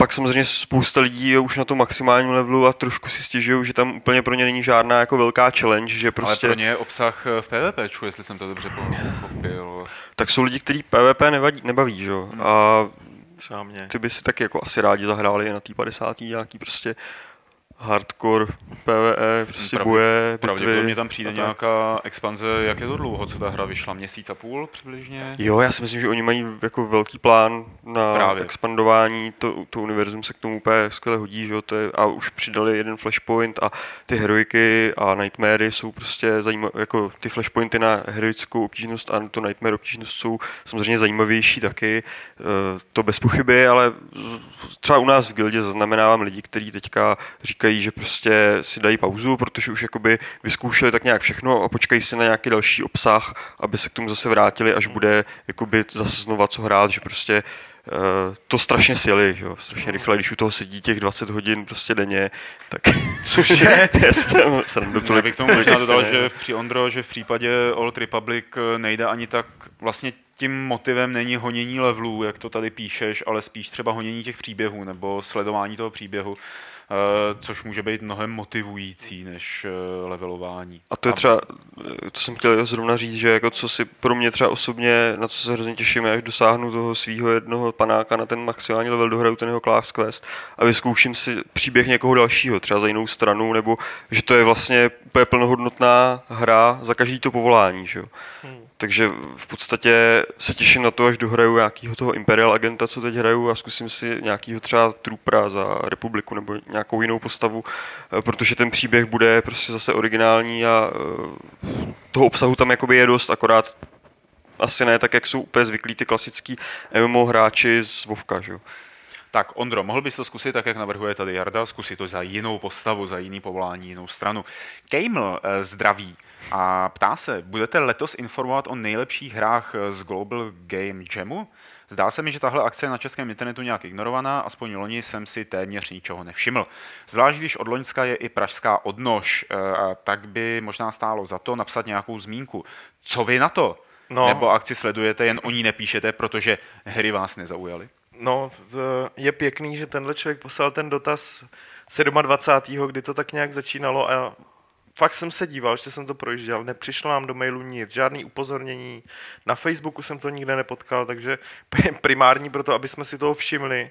pak samozřejmě spousta lidí je už na tom maximálním levelu a trošku si stěžují, že tam úplně pro ně není žádná jako velká challenge, že prostě... Ale pro ně je obsah eh, v PvP, jestli jsem to dobře pochopil. tak jsou lidi, kteří PvP nevadí, nebaví, že jo? A Třeba mě. ty by si taky jako asi rádi zahráli na té 50. nějaký prostě hardcore PvE, prostě Pravdě- boje, Pravděpodobně bitvy. tam přijde nějaká expanze, jak je to dlouho, co ta hra vyšla, měsíc a půl přibližně? Jo, já si myslím, že oni mají jako velký plán na Právě. expandování, to, to univerzum se k tomu úplně skvěle hodí, že jo, to je, a už přidali jeden flashpoint a ty heroiky a nightmary jsou prostě zajímavé, jako ty flashpointy na heroickou obtížnost a to nightmare obtížnost jsou samozřejmě zajímavější taky, eh, to bez pochyby, ale třeba u nás v gildě zaznamenávám lidi, kteří teďka říkají, že prostě si dají pauzu, protože už jakoby vyzkoušeli tak nějak všechno a počkají si na nějaký další obsah, aby se k tomu zase vrátili, až bude jakoby zase znova co hrát, že prostě eh, to strašně sjeli, že jo, strašně rychle, když u toho sedí těch 20 hodin prostě denně, tak cože? Jasně, srandu Já tolik. bych k tomu možná dodal, že v při Ondro, že v případě Old Republic eh, nejde ani tak, vlastně tím motivem není honění levelů, jak to tady píšeš, ale spíš třeba honění těch příběhů nebo sledování toho příběhu, což může být mnohem motivující než eh, levelování. A to je třeba, to jsem chtěl zrovna říct, že jako co si pro mě třeba osobně, na co se hrozně těším, až dosáhnu toho svého jednoho panáka na ten maximální level, dohraju ten jeho class quest a vyzkouším si příběh někoho dalšího, třeba za jinou stranu, nebo že to je vlastně úplně plnohodnotná hra za každý to povolání, že jo. Takže v podstatě se těším na to, až dohraju nějakého toho Imperial agenta, co teď hraju a zkusím si nějakého třeba Troopera za republiku nebo nějakou jinou postavu, eh, protože ten příběh bude prostě zase originální a eh, toho obsahu tam jakoby je dost, akorát asi ne tak, jak jsou úplně zvyklí ty klasický MMO hráči z Vovka, že jo. Tak, Ondro, mohl bys to zkusit tak, jak navrhuje tady Jarda, zkusit to za jinou postavu, za jiný povolání, jinou stranu. Kejml eh, zdraví a ptá se, budete letos informovat o nejlepších hrách eh, z Global Game Jamu? Zdá se mi, že tahle akce je na českém internetu nějak ignorovaná, aspoň loni jsem si téměř ničeho nevšiml. Zvlášť když od Loňska je i pražská odnož, eh, tak by možná stálo za to napsat nějakou zmínku. Co vy na to? No. Nebo akci sledujete, jen o ní nepíšete, protože hry vás nezaujaly? No, je pěkný, že tenhle člověk poslal ten dotaz 27. kdy to tak nějak začínalo a fakt jsem se díval, že jsem to projížděl, nepřišlo nám do mailu nic, žádný upozornění, na Facebooku jsem to nikde nepotkal, takže primární pro to, aby jsme si toho všimli,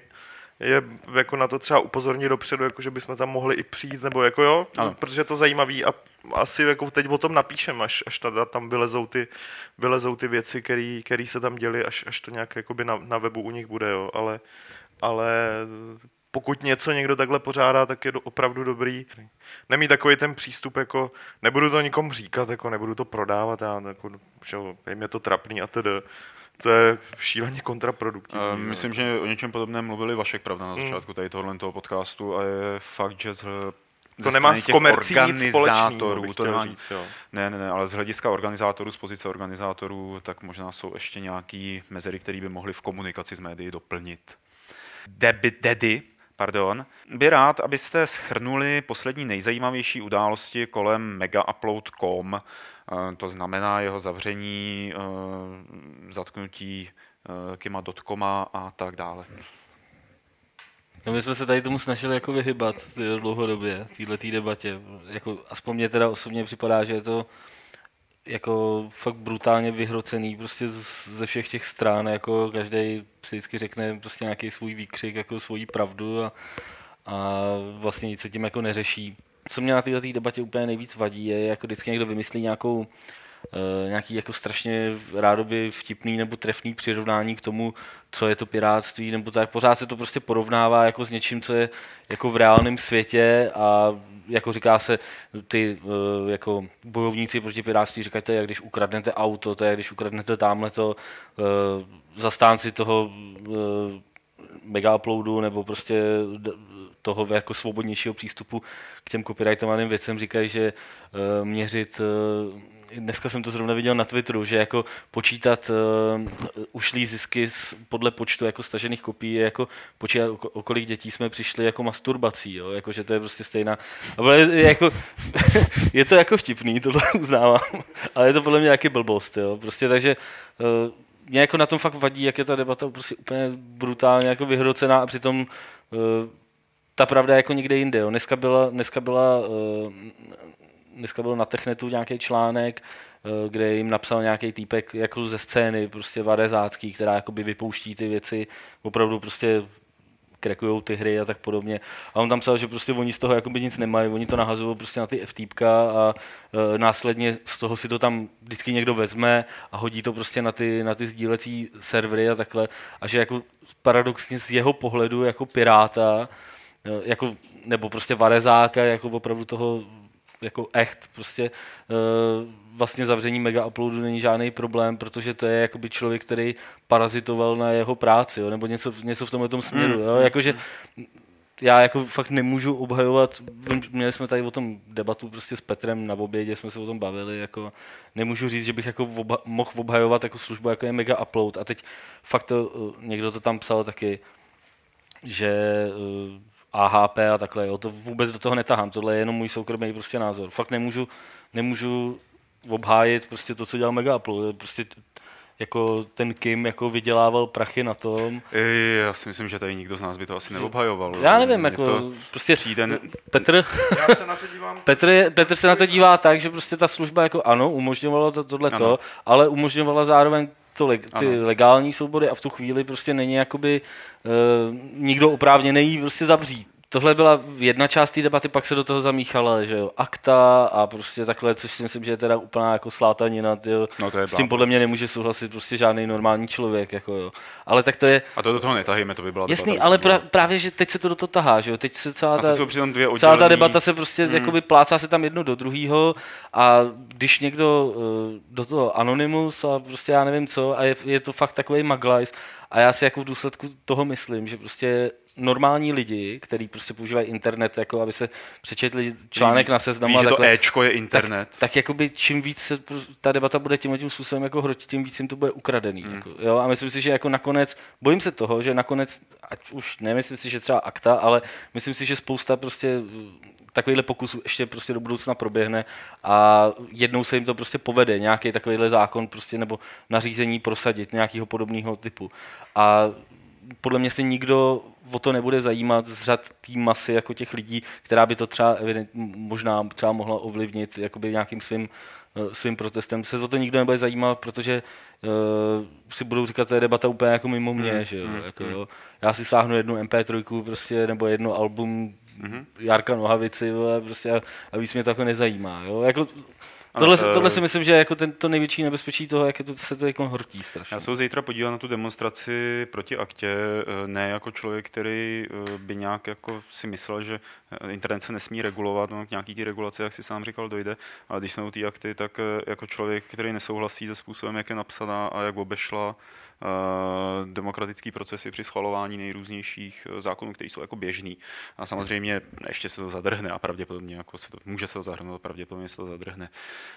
je jako na to třeba upozornit dopředu, jako že bychom tam mohli i přijít, nebo jako jo, ano. protože je to zajímavý a asi jako teď o tom napíšem, až, až tada tam vylezou ty, vylezou ty věci, které se tam děly, až, až to nějak jakoby na, na webu u nich bude, jo, ale, ale pokud něco někdo takhle pořádá, tak je to opravdu dobrý. Nemí takový ten přístup, jako nebudu to nikomu říkat, jako nebudu to prodávat, já, jako, že je to trapný a tedy to je šíleně kontraproduktivní. Uh, myslím, že o něčem podobném mluvili Vašek, pravda, na mm. začátku tady tohohle toho podcastu a je fakt, že z to nemá s komercí nic společného, to nemá, říct, jo. Ne, ne, ne, ale z hlediska organizátorů, z pozice organizátorů, tak možná jsou ještě nějaký mezery, které by mohly v komunikaci s médií doplnit. Debi, Dedi, pardon, by rád, abyste schrnuli poslední nejzajímavější události kolem megaupload.com, to znamená jeho zavření, eh, zatknutí eh, Kima Dotkoma a tak dále. No my jsme se tady tomu snažili jako vyhybat dlouhodobě, této debatě. Jako, aspoň mě teda osobně připadá, že je to jako fakt brutálně vyhrocený prostě ze všech těch stran, jako každý si vždycky řekne prostě nějaký svůj výkřik, jako svoji pravdu a, a vlastně nic se tím jako neřeší. Co mě na této debatě úplně nejvíc vadí, je jako vždycky někdo vymyslí nějakou Uh, nějaký jako strašně rádoby vtipný nebo trefný přirovnání k tomu, co je to piráctví, nebo tak. Pořád se to prostě porovnává jako s něčím, co je jako v reálném světě a jako říká se, ty uh, jako bojovníci proti piráctví říkají, to je, když ukradnete auto, to je, když ukradnete tamhle to uh, zastánci toho mega uploadu nebo prostě toho jako svobodnějšího přístupu k těm copyrightovaným věcem říkají, že uh, měřit uh, dneska jsem to zrovna viděl na Twitteru, že jako počítat uh, ušlý zisky z, podle počtu jako stažených kopií je jako počítat, o kolik dětí jsme přišli jako masturbací, jo? Jako, že to je prostě stejná. Ale je, je, jako, je to jako vtipný, to uznávám, ale je to podle mě nějaký blbost, jo? Prostě takže uh, mě jako na tom fakt vadí, jak je ta debata prostě úplně brutálně jako vyhrocená a přitom uh, ta pravda je jako někde jinde. Jo. Dneska byla, dneska byla uh, dneska byl na Technetu nějaký článek, eh, kde jim napsal nějaký týpek jako ze scény, prostě varezácký, která jakoby vypouští ty věci, opravdu prostě krekují ty hry a tak podobně. A on tam psal, že prostě oni z toho jakoby nic nemají, oni to nahazují prostě na ty FTP a e, následně z toho si to tam vždycky někdo vezme a hodí to prostě na ty, na ty sdílecí servery a takhle. A že jako paradoxně z jeho pohledu jako piráta, e, jako, nebo prostě varezáka, jako opravdu toho jako echt, prostě uh, vlastně zavření mega uploadu není žádný problém, protože to je jakoby člověk, který parazitoval na jeho práci, jo, nebo něco, něco v tomhle tom směru, mm. jo, jakože já jako fakt nemůžu obhajovat, měli jsme tady o tom debatu prostě s Petrem na obědě, jsme se o tom bavili, jako nemůžu říct, že bych jako obha, mohl obhajovat jako službu, jako je mega upload a teď fakt to, eh, někdo to tam psal taky, že uh, AHP a takhle, jo, to vůbec do toho netahám, tohle je jenom můj soukromý prostě názor. Fakt nemůžu, nemůžu obhájit prostě to, co dělal Mega Apple, prostě jako ten Kim jako vydělával prachy na tom. Já si myslím, že tady nikdo z nás by to asi neobhajoval. Já nevím, jako to prostě přijde. Petr, Já se na to dívám. Petr, Petr se na to dívá tak, že prostě ta služba jako ano, umožňovala to, tohleto, ale umožňovala zároveň to leg, ty ano. legální soubory a v tu chvíli prostě není jakoby uh, nikdo oprávněný prostě zavřít tohle byla jedna část té debaty, pak se do toho zamíchala, že jo, akta a prostě takhle, což si myslím, že je teda úplná jako slátanina, tyjo. No to je s tím podle mě nemůže souhlasit prostě žádný normální člověk, jako jo. Ale tak to je... A to do toho netahíme, to by byla Jasný, ale pra, právě, že teď se to do toho tahá, že jo, teď se celá ta, dvě celá ta debata se prostě hmm. jakoby plácá se tam jedno do druhého a když někdo uh, do toho anonymus a prostě já nevím co a je, je to fakt takový maglajs A já si jako v důsledku toho myslím, že prostě normální lidi, kteří prostě používají internet, jako aby se přečetli článek na seznamu. Víš, že to Ečko je internet. Tak, tak jakoby čím víc se ta debata bude tím tím způsobem jako hrotit, tím víc jim to bude ukradený. Hmm. Jako, jo? A myslím si, že jako nakonec, bojím se toho, že nakonec, ať už nemyslím si, že třeba akta, ale myslím si, že spousta prostě takovýhle pokus ještě prostě do budoucna proběhne a jednou se jim to prostě povede, nějaký takovýhle zákon prostě nebo nařízení prosadit, nějakého podobného typu. A podle mě si nikdo o to nebude zajímat z řad té masy jako těch lidí, která by to třeba možná třeba mohla ovlivnit jakoby nějakým svým, eh, svým protestem. Se o to nikdo nebude zajímat, protože uh, si budou říkat, to je debata úplně jako mimo mě, mm, že jo? Mm, jako, mm. jo. Já si sáhnu jednu MP3 prostě, nebo jedno album mm-hmm. Jarka Nohavici, prostě a, a víc mě to jako nezajímá. Jo? Jako, Tohle, ano, tohle si myslím, že je jako ten, to největší nebezpečí toho, jak je to, se to jako hrotí strašně. Já se zítra podíval na tu demonstraci proti aktě, eh, ne jako člověk, který eh, by nějak jako si myslel, že eh, internet se nesmí regulovat, no, k nějaký ty regulace, jak si sám říkal, dojde, ale když jsme u té akty, tak jako člověk, který nesouhlasí se způsobem, jak je napsaná a jak obešla Eh, demokratický procesy při schvalování nejrůznějších eh, zákonů, které jsou jako běžný. A samozřejmě ještě se to zadrhne a pravděpodobně jako se to, může se to zahrnout, pravděpodobně se to zadrhne.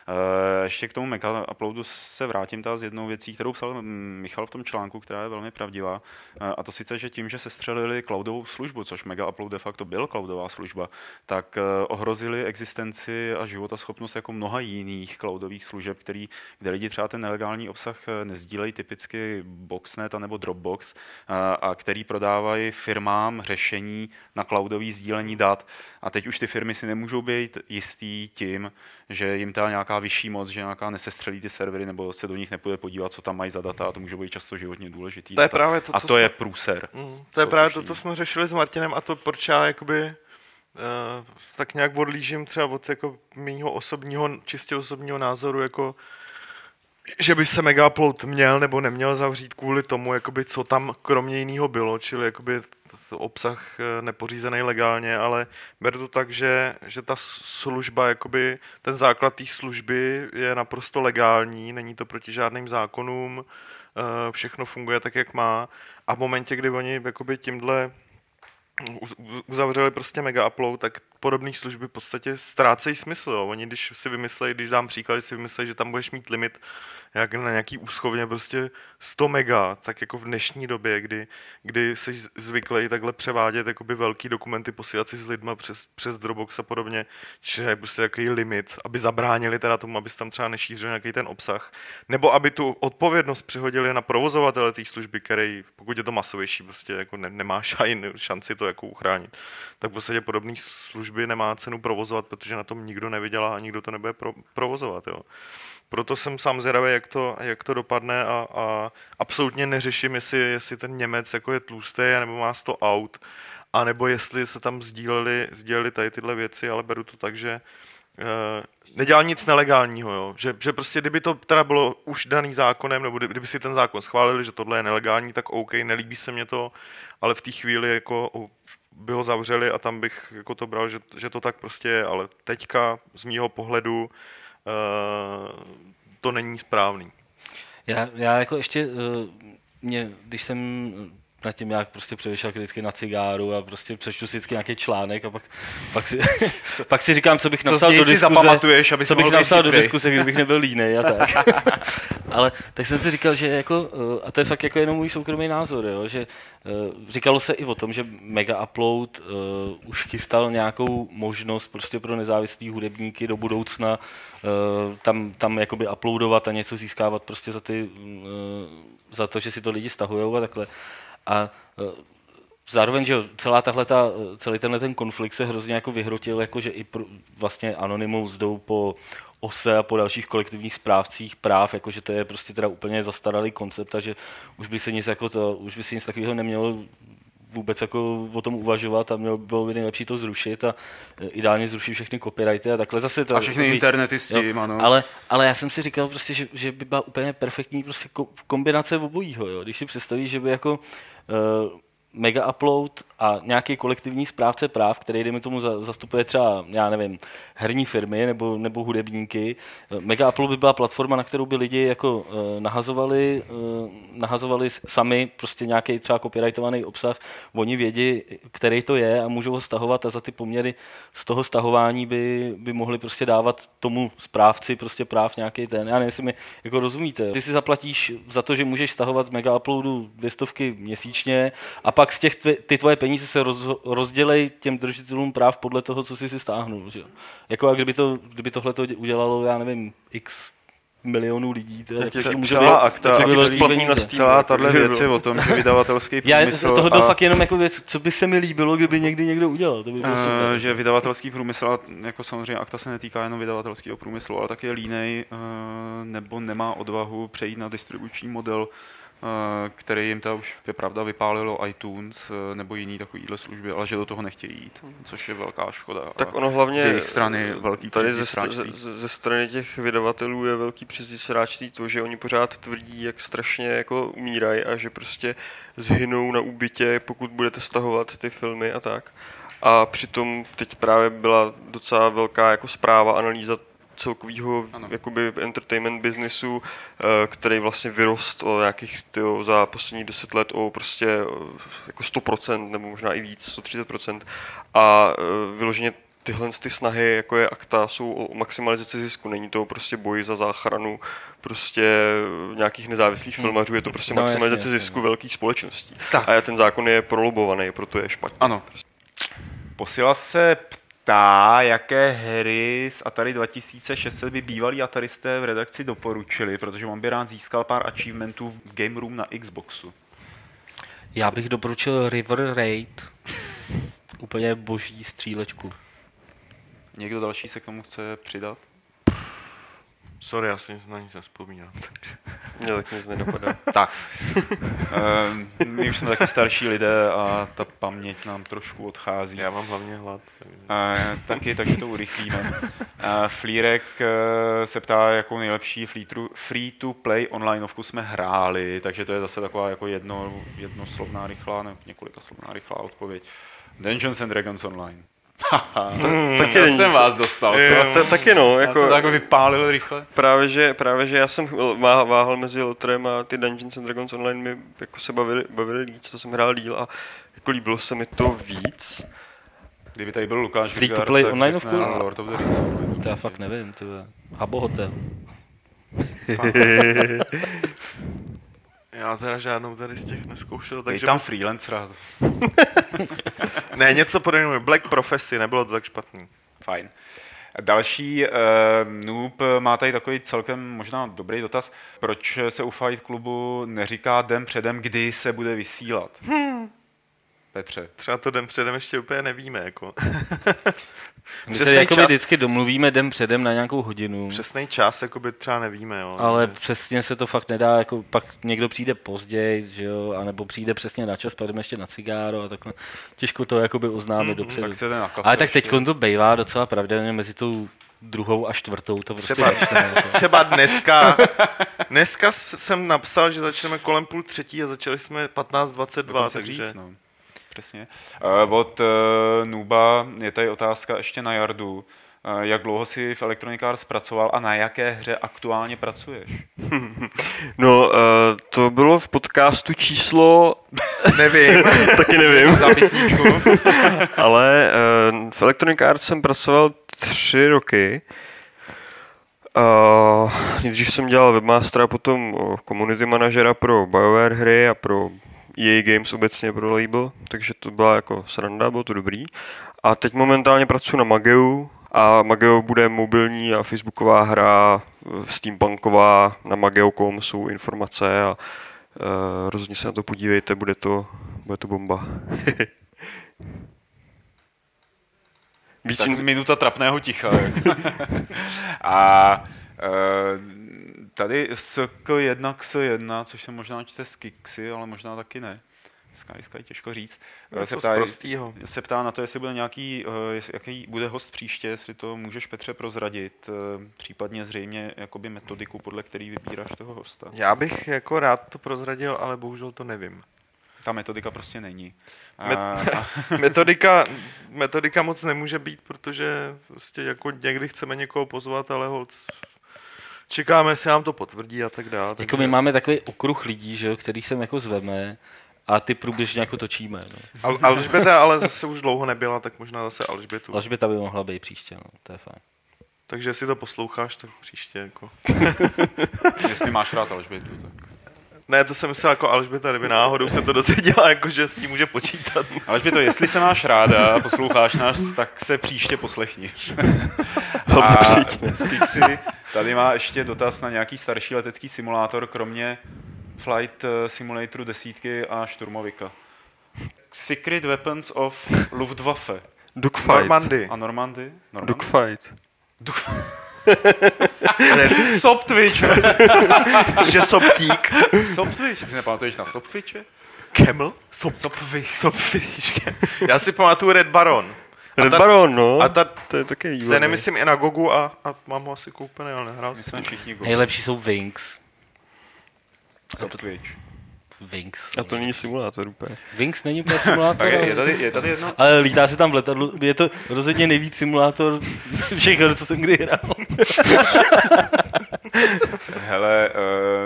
Eh, ještě k tomu mega uploadu se vrátím ta z jednou věcí, kterou psal Michal v tom článku, která je velmi pravdivá. A to sice, že tím, že se střelili cloudovou službu, což mega upload de facto byl cloudová služba, tak ohrozili existenci a životaschopnost jako mnoha jiných cloudových služeb, který, kde lidi třeba ten nelegální obsah nezdílejí typicky Boxnet nebo Dropbox, a který prodávají firmám řešení na cloudové sdílení dat. A teď už ty firmy si nemůžou být jistý tím, že jim ta nějaká vyšší moc, že nějaká nesestřelí ty servery nebo se do nich nepůjde podívat, co tam mají za data a to může být často životně důležitý. To je právě to, a to jsme... je průser. Mm, to je právě to, co jsme řešili s Martinem a to proč já jakoby Uh, tak nějak odlížím třeba od jako mýho osobního, čistě osobního názoru, jako že by se Megaupload měl nebo neměl zavřít kvůli tomu, jakoby, co tam kromě jiného bylo, čili jakoby obsah eh, nepořízený legálně, ale beru to tak, že, že ta služba, jakoby, ten základ té služby je naprosto legální, není to proti žádným zákonům, eh, všechno funguje tak, jak má. A v momentě, kdy oni jakoby tímhle uzavřeli prostě mega upload, tak podobné služby v podstatě ztrácejí smysl. Jo. Oni, když si vymyslejí, když dám příklad, si vymyslejí, že tam budeš mít limit jak na nějaký úschovně prostě 100 mega, tak jako v dnešní době, kdy, kdy jsi zvyklý takhle převádět jakoby velký dokumenty, posílat si s lidma přes, přes Dropbox a podobně, že je prostě jaký limit, aby zabránili teda tomu, aby tam třeba nešířil nějaký ten obsah, nebo aby tu odpovědnost přihodili na provozovatele té služby, který, pokud je to masovější, prostě jako ne, nemá šanci to jako uchránit, tak v podstatě podobné služby nemá cenu provozovat, protože na tom nikdo nevydělá a nikdo to nebude pro, provozovat. Jo proto jsem sám zvědavý, jak to, jak to dopadne a, a absolutně neřeším, jestli, jestli ten Němec jako je tlustý nebo má 100 aut, a nebo jestli se tam sdíleli, sdíleli tady tyhle věci, ale beru to tak, že e, nedělal nic nelegálního, jo? Že, že prostě kdyby to teda bylo už daný zákonem, nebo kdyby si ten zákon schválili, že tohle je nelegální, tak OK, nelíbí se mě to, ale v té chvíli jako by ho zavřeli a tam bych jako to bral, že, že to tak prostě je, ale teďka z mýho pohledu Eh, to není správný. Já, já jako ještě, eh, mě, když jsem nad tím nějak prostě přemýšlel vždycky na cigáru a prostě přečtu si vždycky nějaký článek a pak, pak, si, pak si říkám, co bych napsal co do diskuze, zapamatuješ, aby co bych napsal do diskuze, kdybych nebyl línej a tak. Ale tak jsem si říkal, že jako, eh, a to je fakt jako jenom můj soukromý názor, jo, že říkalo se i o tom, že Mega Upload uh, už chystal nějakou možnost prostě pro nezávislý hudebníky do budoucna uh, tam, tam jakoby uploadovat a něco získávat prostě za ty, uh, za to, že si to lidi stahujou a takhle. A e, zároveň, že celá tahle ta, celý tenhle ten konflikt se hrozně jako vyhrotil, jako že i pro, vlastně Anonymous jdou po OSE a po dalších kolektivních správcích práv, jakože to je prostě teda úplně zastaralý koncept a že už by se nic, jako to, už by se nic takového nemělo vůbec jako o tom uvažovat a mělo bylo by nejlepší to zrušit a e, ideálně zrušit všechny copyrighty a takhle zase to. A všechny takový, internety s tím, ano. Ale, ale já jsem si říkal prostě, že, že by byla úplně perfektní prostě kombinace obojího, jo. Když si představíš, že by jako uh, mega upload a nějaký kolektivní správce práv, který dejme tomu za- zastupuje třeba, já nevím, herní firmy nebo, nebo hudebníky. Mega Apple by byla platforma, na kterou by lidi jako eh, nahazovali, eh, nahazovali sami prostě nějaký třeba copyrightovaný obsah, oni vědí, který to je a můžou ho stahovat a za ty poměry z toho stahování by, by mohli prostě dávat tomu správci prostě práv nějaký ten. Já nevím, jestli mi jako rozumíte. Ty si zaplatíš za to, že můžeš stahovat z mega uploadu dvě stovky měsíčně a pak z těch tve, ty tvoje peníze se roz, rozdělej těm držitelům práv podle toho, co jsi si stáhnul. Že? Jako a kdyby, to, kdyby tohle to udělalo, já nevím, x milionů lidí, to, je- to může celá být akta- velký splatný na. Steam. Celá jako, tahle že věc je bylo. o tom, že vydavatelský Já, průmysl tohle byl a- fakt jenom jako věc, co by se mi líbilo, kdyby někdy někdo udělal. To by bylo Eh, super. že vydavatelský průmysl, jako samozřejmě akta se netýká jenom vydavatelského průmyslu, ale taky je línej eh, nebo nemá odvahu přejít na distribuční model, který jim ta už je pravda vypálilo iTunes eh, nebo jiný takovýhle služby, ale že do toho nechtějí jít, což je velká škoda. Tak ono hlavně z jejich strany velký tady ze, ze, ze strany těch vydavatelů je velký přízniv hráčství to, že oni pořád tvrdí, jak strašně jako umírají a že prostě zhynou na úbytě, pokud budete stahovat ty filmy a tak. A přitom teď právě byla docela velká jako zpráva, analýza celkového jakoby entertainment businessu, eh, který vlastně vyrost o nějakých tyjo, za poslední deset let o prostě eh, jako 100% nebo možná i víc, 130% a eh, vyloženě tyhle ty snahy, jako je akta, jsou o maximalizaci zisku. Není to prostě boj za záchranu prostě nějakých nezávislých Hmm. filmařů, je to prostě No, maximalizace jasně, jasně, zisku no. velkých společností. Tak. A ten zákon je prolobovaný, proto je špatný. Ano. Posila se ptá, jaké hry z Atari 2600 by bývalí Ataristé v redakci doporučili, protože on by rád získal pár achievementů v Game Room na Xboxu. Já bych doporučil River Raid. Úplně boží střílečku. Někdo další se k tomu chce přidat? Sorry, já si nic na nic nespomínám. Takže. Mě tak nic nenapadá. Tak. Ehm, My už jsme taky starší lidé a ta paměť nám trošku odchází. Já mám hlavně hlad. takže- Uh, taky, takže to urychlíme. Uh, Flírek uh, se ptá, jakou nejlepší free-to-play onlineovku jsme hráli, takže to je zase taková jako jedno, jednoslovná rychlá, ne, několika slovná rychlá odpověď. Dungeons and Dragons Online. Haha, taky já jsem vás dostal. Jo, ta- taky no, Já jsem to jako, jako vypálil rychle. právě, že, právě, že já jsem vá- váhal mezi Lotrem a ty Dungeons and Dragons Online mi jako se bavili, bavili víc, to jsem hrál díl a jako líbilo se mi to víc. Kdyby tady byl Lukáš Free to Vidgar, play tak onlineovku? řekne Lord of the Rings. To já fakt nevím, ty vole. Habbo Hotel. Já teda žádnou tady z těch neskoušel, Dej takže tam bys- freelancera. ne, něco podobného. Black Prophecy, nebylo to tak špatný. Fajn. Další uh, noob má tady takový celkem možná dobrý dotaz. Proč se u Fight Clubu neříká den předem, kdy se bude vysílat? Hmm. Petře. Třeba to den předem ještě úplně nevíme. Jako. My se jakoby čas- vždycky domluvíme den předem na nějakou hodinu, Přesný čas jakoby třeba nevíme. Jo. ale přesně se to fakt nedá, jako pak někdo přijde později, že jo, anebo přijde přesně na čas, pak jdeme ještě na cigáro a takhle. Těžko to jakoby oznámit dopředu. Tak se jde na kafe Ale tak teď to bývá docela pravidelně mezi tou druhou a čtvrtou, to prostě Třeba- začne, jako. Třeba dneska, dneska jsem napsal, že začneme kolem půl třetí a začali jsme 15.22, Dokonce takže dřív, no. Přesně. Uh, od uh, Nuba je tady otázka ještě na Jardu. Uh, jak dlouho si v Electronic Arts pracoval a na jaké hře aktuálně pracuješ? No, to bylo v podcastu číslo, nevím. taky nevím, Zápisníčku. ale v Electronic Arts jsem pracoval tři roky. Uh, nejdřív jsem dělal webmastera, potom community manažera pro BioWare hry a pro EA Games obecně pro label, takže to byla jako sranda, bylo to dobrý. A teď momentálně pracuji na Mageu a Mageo bude mobilní a facebooková hra, eh, steampunková, na mageo.com jsou informace a uh, rozhodně se na to podívejte, bude to, bude to bomba. Víc tak in- minuta trapného ticha. a e, tady SK1 X1, což se možná čte z Kixy, ale možná taky ne. Dneska, dneska je těžko říct. E, Něco se, ptá, se ptá na to, jestli bude nějaký, e, jest- jaký bude host příště, jestli to můžeš Petře prozradit, e, případně zřejmě jakoby metodiku, podle který vybíráš toho hosta. Já bych jako rád to prozradil, ale bohužel to nevím. Ta metodika prostě není. A, Metodika, metodika moc nemůže být, protože prostě jako někdy chceme někoho pozvat, ale holc, čekáme, jestli nám to potvrdí a tak dále. Jako my máme takový okruh lidí, že jo, který sem jako zveme a ty průběžně jako točíme. No. Al- Alžběta ale zase už dlouho nebyla, tak možná zase Alžbětu. Alžběta by mohla být příště, no. to je fajn. Takže jestli to posloucháš, tak příště jako... jestli máš rád Alžbětu, tak. Ne, to jsem myslel jako Alžběta, kdyby náhodou se to dozvěděla, jako že s ní může počítat. Alžběto, jestli se máš ráda a posloucháš nás, tak se příště poslechni. A přijď. Skixi tady má ještě dotaz na nějaký starší letecký simulátor, kromě Flight eh, Simulatoru desítky a Šturmovika. Secret Weapons of Luftwaffe Dogfight. Normandy. a Normandy? Normandy? Dogfight. Soptwitch! že Soptík. Soptwitch! Ty nepamatuješ na Soptwitche? Camel? Sop. Soptík. Já si pamatuju Red Baron. Red ta- Baron, no. A ta, to je taky to nemyslím i na Gogu a, a mám ho asi koupený, ale nehrál jsem. všichni go. Nejlepší jsou Wings. Soptwitch. Wings. A to není simulátor úplně. Wings není úplně simulátor, Tak je, je, ale- tady, je tady jedno... ale lítá se tam v letadlu. Je to rozhodně nejvíc simulátor všech co jsem kdy hrál. Hele,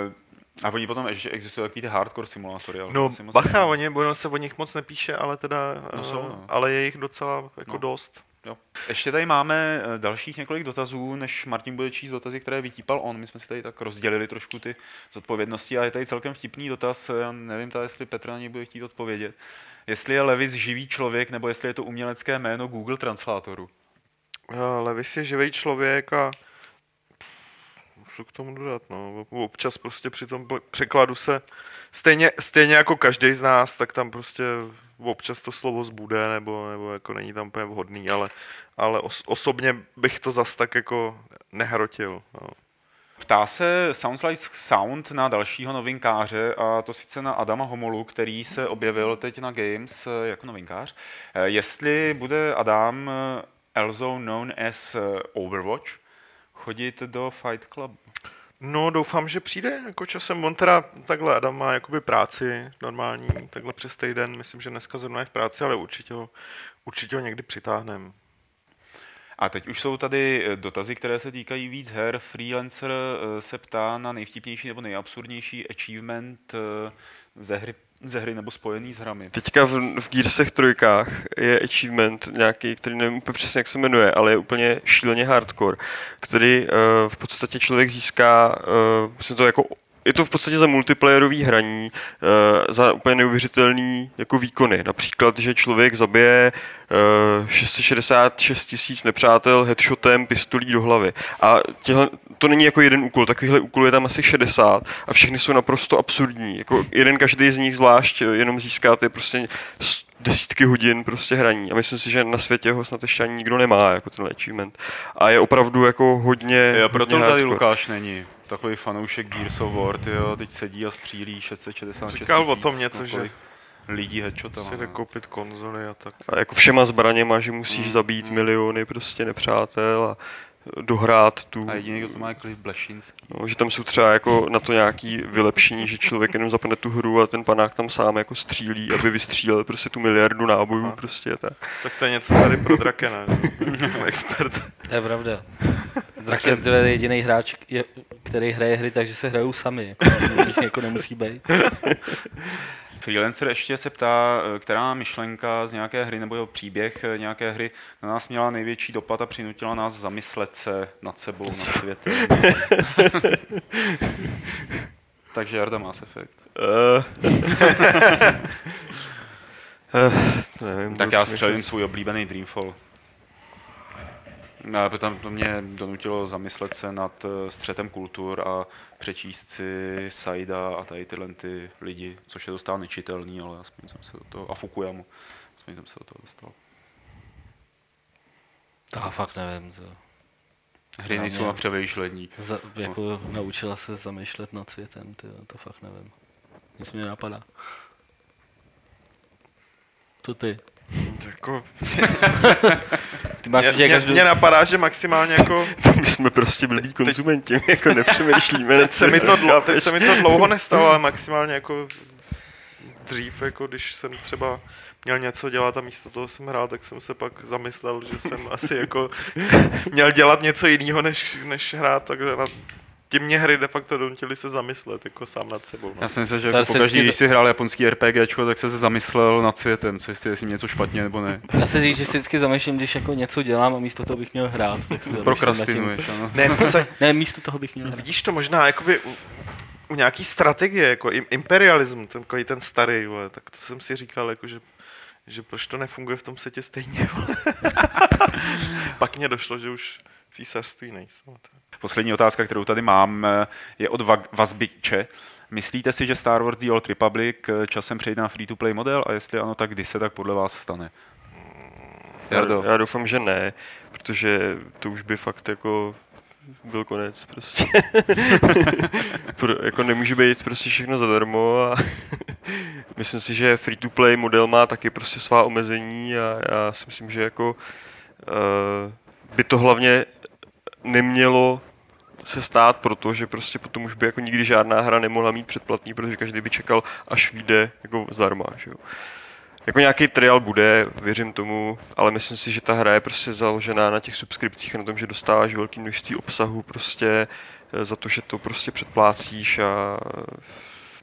uh, a oni potom ještě existují takový ty hardcore simulátory. ale No bacha, oni, ono se o nich moc nepíše, ale teda, No eh, jsou, no. ale je jich docela jako No. dost. Jo. Ještě tady máme eh, dalších několik dotazů, než Martin bude číst dotazy, které vytípal on. My jsme si tady tak rozdělili trošku ty zodpovědnosti a je tady celkem vtipný dotaz. Já nevím, tady, jestli Petr na něj bude chtít odpovědět. Jestli je Levis živý člověk, nebo jestli je to umělecké jméno Google Translatoru. Eh, Levis je živý člověk a co k tomu dodat, no. Občas prostě při tom překladu se, stejně, stejně jako každý z nás, tak tam prostě občas to slovo zbude, nebo, nebo jako není tam úplně vhodný, ale, ale os, osobně bych to zas tak jako nehrotil. No. Ptá se Sounds Like Sound na dalšího novinkáře, a to sice na Adama Homolu, který se objevil teď na Games eh, jako novinkář. Eh, Jestli bude Adam, eh, also known as Overwatch, chodit do Fight Club. No, doufám, že přijde jako časem. On teda takhle, Adam má jakoby práci normální, takhle přes týden, myslím, že dneska zrovna je v práci, ale určitě ho, určitě ho někdy přitáhneme. A teď už jsou tady eh, dotazy, které se týkají víc her. Freelancer eh, se ptá na nejvtipnější nebo nejabsurdnější achievement eh, ze hry, ze hry nebo spojený s hrami. Teďka v, v Gearsech trojkách je achievement nějaký, který nevím úplně přesně, jak se jmenuje, ale je úplně šíleně hardcore, který uh, v podstatě člověk získá, uh, myslím to jako je to v podstatě za multiplayerový hraní, uh, za úplně neuvěřitelný jako výkony. Například, že člověk zabije uh, 666 tisíc nepřátel headshotem pistolí do hlavy. A těhle, to není jako jeden úkol, takovýhle úkol je tam asi 60 a všechny jsou naprosto absurdní. Jako jeden každý z nich zvlášť eh, jenom získáte prostě desítky hodin prostě hraní. A myslím si, že na světě ho snad ještě ani nikdo nemá, jako ten achievement. A je opravdu jako hodně, Jo, proto hodně tady. Lukáš není. Takový fanoušek Gears of War, jo, teď sedí a střílí 666 Říkal o tisíc, tom něco, že- lidí headshotama. Si jde no. koupit konzoly a tak. A jako všema zbraněma, že musíš Mm, zabít mm. miliony prostě nepřátel a dohrát tu... A jediný, kdo to má, je Cliff Blešinský. No, že tam jsou třeba jako na to nějaký vylepšení, že člověk jenom zapne tu hru a ten panák tam sám jako střílí, aby vystřílel prostě tu miliardu nábojů Aha. prostě tak. Tak to je něco tady pro Drakena, expert. To je pravda. Draken to je jediný hráč, je- který hraje hry, takže se hrajou sami. Jako, jako nemusí být. Freelancer ještě se ptá, eh, která myšlenka z nějaké hry nebo jeho příběh eh, nějaké hry na nás měla největší dopad a přinutila nás zamyslet se nad sebou, nad světem. Takže Jarda Mass Effect. Uh, uh, nevím, Tak já střelím svůj oblíbený Dreamfall. No, tam to mě donutilo zamyslet se nad eh, střetem kultur a přečíst si Saida a tady tyhle ty lidi, což je dostává nečitelný, ale aspoň jsem se do toho, a Fukuyamu, aspoň jsem se do toho dostal. To já fakt nevím. Co. Hry Na nejsou na přemýšlení. Za, jako naučila se zamýšlet nad světem, ty, to fakt nevím. Nic mě napadá. To ty. Jako, Ty máš mě, každou... mě napadá, že maximálně jako My jsme prostě blbý konzumenti, my jako nepřemýšlíme. Teď se, mi to dlouho, chápeš? teď se mi to dlouho nestalo, ale maximálně jako dřív, jako když jsem třeba měl něco dělat a místo toho jsem hrál, tak jsem se pak zamyslel, že jsem asi jako měl dělat něco jiného, než, než hrát, takže na, tím mě hry de facto donutili se zamyslet jako sám nad sebou. No. Já si myslím, že jako pokaždý, když si hrál japonský RPGčko, tak se zamyslel nad světem, co jestli, jestli něco špatně nebo ne. Já se říct, že si vždycky zamýšlím, když jako něco dělám a místo toho bych měl hrát. Tak se. Prokrastinuješ, ano. Ne, se, Ne, místo toho bych měl hrát. vidíš to možná jakoby u, u nějaký strategie, jako im, imperialism, ten, takový ten starý, vole, tak to jsem si říkal, jako, že, že proč to nefunguje v tom setě stejně. Vole. pak mě došlo, že už císařství nejsou. Poslední otázka, kterou tady mám, eh, je od Va- Vazbiče. Myslíte si, že Star Wars The Old Republic eh, časem přejde na free-to-play model a jestli ano, tak kdy se tak podle vás stane? Jardo. Já, já doufám, že ne, protože to už by fakt jako byl konec prostě. Pro, jako nemůže být prostě všechno zadarmo a myslím si, že free-to-play model má taky prostě svá omezení a já si myslím, že jako uh, by to hlavně nemělo se stát, protože prostě potom už by jako nikdy žádná hra nemohla mít předplatný, protože každý by čekal, až vyjde jako zdarma, že jo. Jako nějaký trial bude, věřím tomu, ale myslím si, že ta hra je prostě založená na těch subskripcích a na tom, že dostáváš velké množství obsahu prostě eh, za to, že to prostě předplácíš a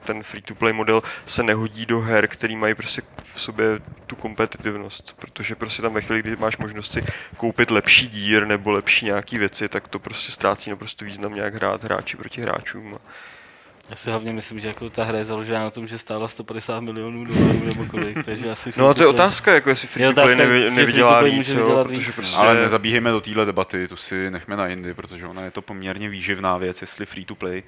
ten free-to-play model se nehodí do her, který mají prostě v sobě tu kompetitivnost, protože prostě tam ve chvíli, kdy máš možnost si koupit lepší dír nebo lepší nějaký věci, tak to prostě ztrácí naprosto význam nějak hrát hráči proti hráčům. Já si hlavně myslím, že jako ta hra je založená na tom, že stála 150 milionů dolarů nebo kolik, takže asi No a to je otázka, jako jestli free to play nevy, nevydělá víc, jo, protože víc, prostě... Ale nezabíhejme do téhle debaty, tu si nechme na jindy, protože ona je to poměrně výživná věc, jestli free-to-play,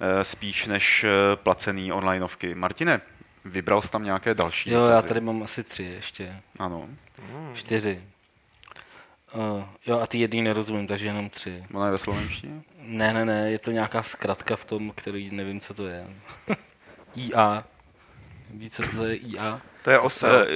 eh, spíš než eh, placený onlineovky. Martine, vybral jsi tam nějaké další Jo, já dotazy? tady mám asi tři ještě. Ano, Čtyři. Uh, jo, a ty jedný nerozumím, takže jenom tři. ona je ve slovenštině? Ne, ne, ne, je to nějaká zkratka v tom, který nevím, co to je. IA. Víš, co to je IA? To je Eh, osel.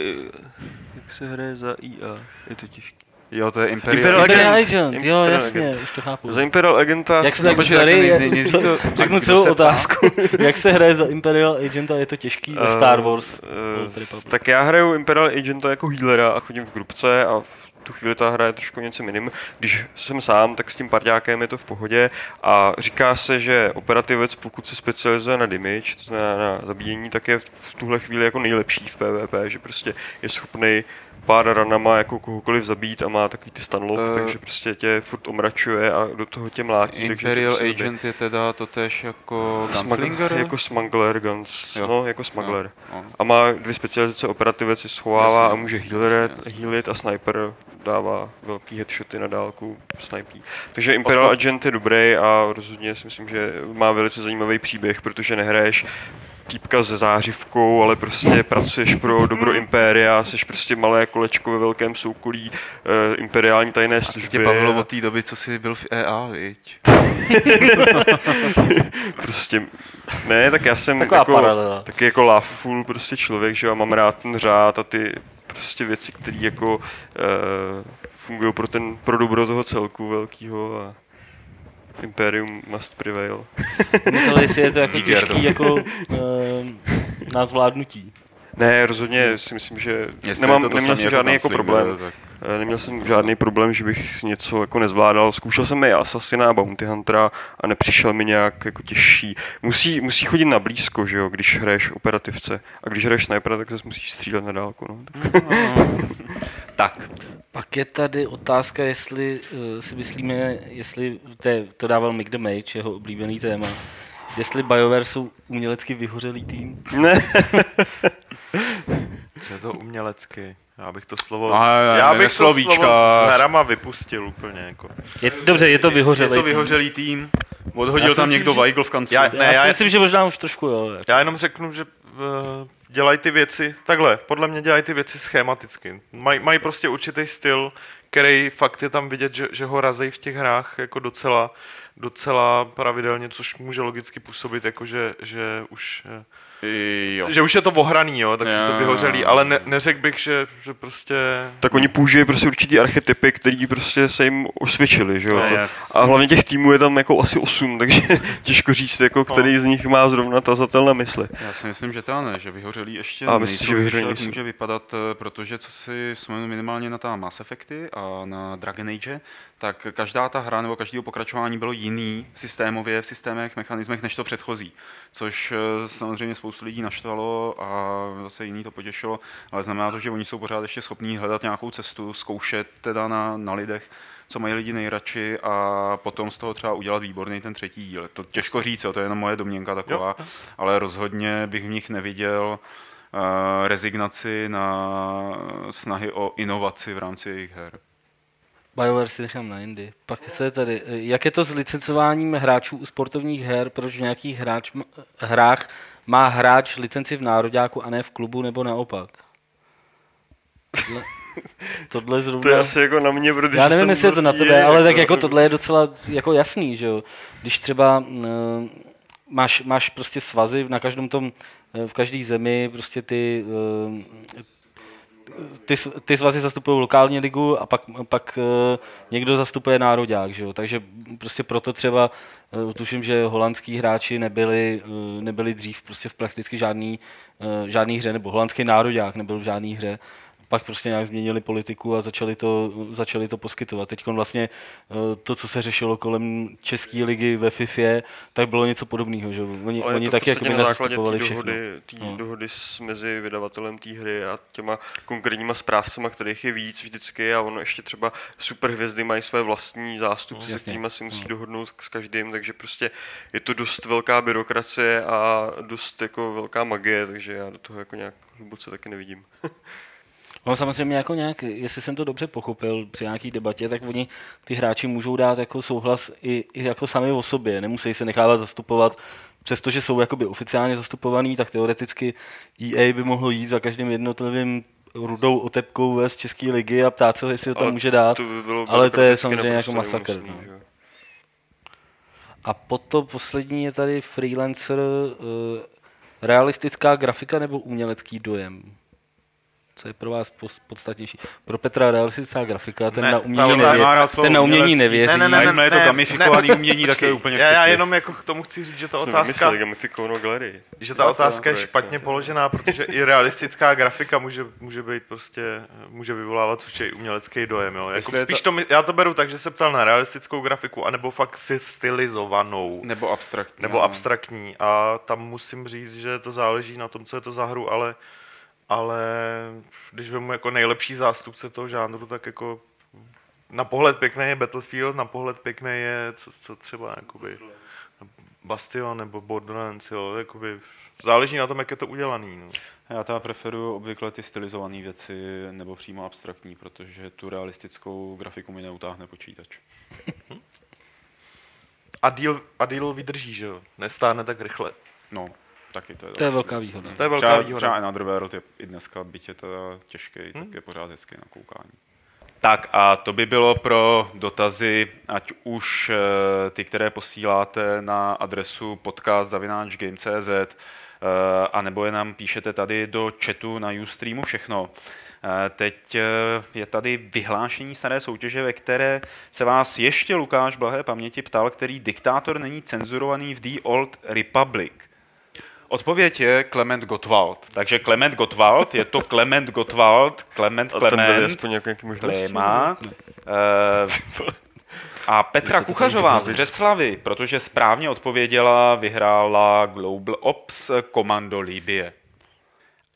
Jak se hraje za IA? Je to těžké. Jo, to je Imperial. Imperial Imperial Agent. Agent, jo, Imperial jasně, Agent. už to chápu. Za Imperial Agenta... Jak se nej- nejdřív to- řeknu celou otázku. Jak se hraje za Imperial Agenta, je to těžký ve Star Wars. Eh, Republic. tak já hraju Imperial Agenta jako healera a chodím v grupce a v tu chvíli ta hra je trošku něco jiným. Když jsem sám, tak s tím parťákem je to v pohodě a říká se, že operativec, pokud se specializuje na damage, to znamená na zabíjení, tak je v tuhle chvíli jako nejlepší v PvP, že prostě je schopný pár ranama jako kohokoliv zabít a má takový ty stunlock, Eh. takže prostě tě furt omračuje a do toho tě mlátí. takže Imperial zabije. Agent je teda totež jako Smugg- Gunslinger? Jako smuggler, guns, Jo. no, jako smuggler. No. A má dvě specializace, operativec si schovává Jasně, a může healer, jasně. healit a sniper dává velký headshoty na dálku, snipí. Takže Imperial Odpo- Agent je dobrý a rozhodně si myslím, že má velice zajímavý příběh, protože nehraješ týpka se zářivkou, ale prostě pracuješ pro dobro Impéria, jsi prostě malé kolečko ve velkém soukolí uh, imperiální tajné Tě služby. bavilo od té doby, co jsi byl v EA, viď? prostě, ne, tak já jsem Taková jako, paralela. taky jako loveful prostě člověk, že a mám rád ten řád a ty prostě věci, které jako uh, fungují pro ten, pro dobro toho celku velkýho a Imperium must prevail. Mysleli si, je to jako těžký jako uh, na zvládnutí. Ne, rozhodně si myslím, že Jestli je nemám, to to neměl jsem jako žádný jako problém. tak- Eh, Neměl jsem žádný problém, že bych něco jako nezvládal. Zkoušel jsem i Assassina a Bounty Huntera a nepřišel mi nějak jako těžší. Musí, musí chodit na blízko, že jo, když hraješ operativce. A když hraješ snipera, tak zase musíš střílet na dálku. No. Tak Tak, Pak je tady otázka, jestli uh, si myslíme, jestli to, je, to dával Mick the Mage, jeho oblíbený téma, jestli BioWare jsou umělecky vyhořelý tým. Ne, Co je to umělecky? Já bych to slovo, No, já- já bych to slovíčka. slovo s herama vypustil úplně. Jako. Je, dobře, je to vyhořelý je to tým. vyhořelý tým. Já Odhodil si tam myslím, někdo že- Weigl v kanclu. Já- Já, Ne, já já- si myslím, že možná už trošku jo. Já jenom řeknu, že uh, dělají ty věci takhle. Podle mě dělají ty věci schematicky. Maj, mají prostě určitý styl, který fakt je tam vidět, že, že ho razejí v těch hrách jako docela, docela pravidelně, což může logicky působit jako, že, že už eh, jo. Že už je to ohraný, jo, tak Jo. to vyhořelý, ale ne, neřekl bych, že, že prostě... Tak oni použijí prostě určitý archetypy, který prostě se jim osvědčili, že jo. To- Yes. A hlavně těch týmů je tam jako asi 8, takže těžko říct, jako, který z nich má zrovna tazatel na mysli. Já si myslím, že to ne, že vyhořelý ještě A myslím že vyhořelý nejsou. může vypadat, eh, protože co si vzpomenu minimálně na ta Mass Effecty a na Dragon Age, tak každá ta hra nebo každého pokračování bylo jiný systémově v systémech, mechanismech než to předchozí, což eh, samozřejmě spoustu lidí naštvalo a zase jiný to potěšilo, ale znamená to, že oni jsou pořád ještě schopní hledat nějakou cestu, zkoušet teda na, na lidech, co mají lidi nejradši a potom z toho třeba udělat výborný ten třetí díl. To těžko říct, jo, to je jenom moje domněnka taková, ale rozhodně bych v nich neviděl uh, rezignaci na snahy o inovaci v rámci jejich her. BioWare si nechám na jindy. Pak co je tady? Jak je to s licencováním hráčů u sportovních her? Proč v nějakých hráč, hrách má hráč licenci v nároďáku a ne v klubu nebo naopak? Tohle, tohle zrovna... To je asi jako na mě, protože Já nevím, jestli je to na tebe, ale tak jako tohle je docela jako jasný, že jo. Když třeba uh, máš, máš prostě svazy na každém tom, eh, v každé zemi prostě ty, uh, ty, ty svazy zastupují lokální ligu a pak, pak uh, někdo zastupuje nároďák, že jo. Takže prostě proto třeba uh, tuším, že holandský hráči nebyli, uh, nebyli dřív prostě v prakticky žádný, žádný hře, nebo holandský nároďák nebyl v žádný hře pak prostě nějak změnili politiku a začali to, začali to poskytovat. Teď vlastně eh, to, co se řešilo kolem České ligy ve FIFA, tak bylo něco podobného. Že? Oni, oni taky jako na základě té dohody, tý No. dohody s, mezi vydavatelem té hry a těma konkrétníma správcema, kterých je víc vždycky a ono ještě třeba superhvězdy mají své vlastní zástupci, se Jasně. kterými si musí No. dohodnout s každým, takže prostě je to dost velká byrokracie a dost jako velká magie, takže já do toho jako nějak hluboce taky nevidím. No samozřejmě jako nějak, jestli jsem to dobře pochopil při nějaký debatě, tak oni ty hráči můžou dát jako souhlas i, i jako sami o sobě, nemusí se nechávat zastupovat, přestože jsou jakoby oficiálně zastupovaný, tak teoreticky EA by mohlo jít za každým jednotlivým rudou otepkou z České ligy a ptát se, jestli ho tam Ale může dát. To by bylo ale to je samozřejmě jako masakr, neúnosný, no. že. A potom poslední je tady freelancer, eh, realistická grafika nebo umělecký dojem? Co je pro vás podstatnější? Pro Petra realistická grafika, ten Ne, na umění, otázka- nevě- Má rád slovo ten na umění nevěří. Ne, ne, ne, Jakmile je to ne, gamifikovaný ne, umění, tak to je úplně já, já jenom jako k tomu chci říct, že ta Jsme otázka, vymysleli gamifikovanou galerii. že ta otázka je špatně položená, protože i realistická grafika může, může být prostě, může vyvolávat určitě umělecký dojem. Jo. Jako spíš to- já to beru tak, že se ptal na realistickou grafiku, anebo fakt si stylizovanou. Nebo abstraktní. nebo abstraktní. A tam musím říct, že to záleží na tom, co je to za hru, ale, ale když vemu jako nejlepší zástupce toho žánru, tak jako na pohled pěkný je Battlefield, na pohled pěkný je co, co třeba jakoby Bastion nebo Borderlands, jo, jakoby záleží na tom, jak je to udělaný. No. Já teda preferuju obvykle ty stylizované věci nebo přímo abstraktní, protože tu realistickou grafiku mi neutáhne počítač. A díl, a díl vydrží, že jo, nestáhne tak rychle. No, taky to je. To je velká výhoda. To je velká třeba, výhoda. Třeba Another World je i dneska, byť je teda těžký, Hmm. tak je pořád hezký na koukání. Tak a to by bylo pro dotazy, ať už eh, ty, které posíláte na adresu podcast.game.cz eh, a nebo je nám píšete tady do chatu na Ustreamu všechno. Eh, Teď je tady vyhlášení staré soutěže, ve které se vás ještě Lukáš Blahé paměti ptal, který diktátor není cenzurovaný v The Old Republic. Odpověď je Klement Gottwald. Takže Klement Gottwald, je to Klement Gottwald, Klement tam Klement, možnosti. Kléma. Eh, A Petra Kuchařová z Břeclavy, protože správně odpověděla, vyhrála Global Ops Komando Libie.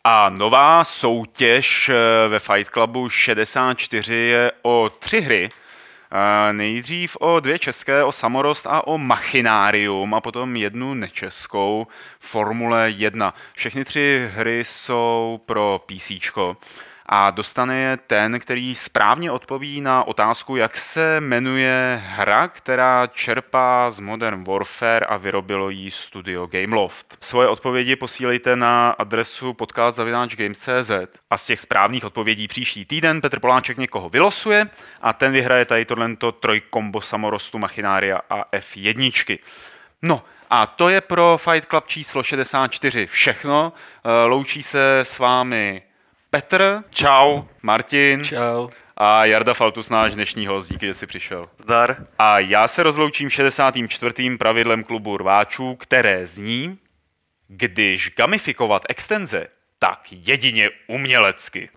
A nová soutěž eh, ve Fight Clubu 64 je o tři hry. Nejdřív o dvě české, o Samorost a o Machinárium a potom jednu nečeskou Formule 1. Všechny tři hry jsou pro PC. A dostane je ten, který správně odpoví na otázku, jak se jmenuje hra, která čerpá z Modern Warfare a vyrobilo ji studio Gameloft. Svoje odpovědi posílejte na adresu podcast.games.cz a z těch správných odpovědí příští týden Petr Poláček někoho vylosuje a ten vyhraje tady tohle trojkombo samorostu Machinária a F1. No A to je pro Fight Club číslo 64 všechno. Eh, Loučí se s vámi Petr, Čau. Martin Čau. a Jarda Faltus, náš dnešní host. Díky, že jsi přišel. Zdar. A já se rozloučím 64. pravidlem klubu rváčů, které zní, když gamifikovat extenze, tak jedině umělecky.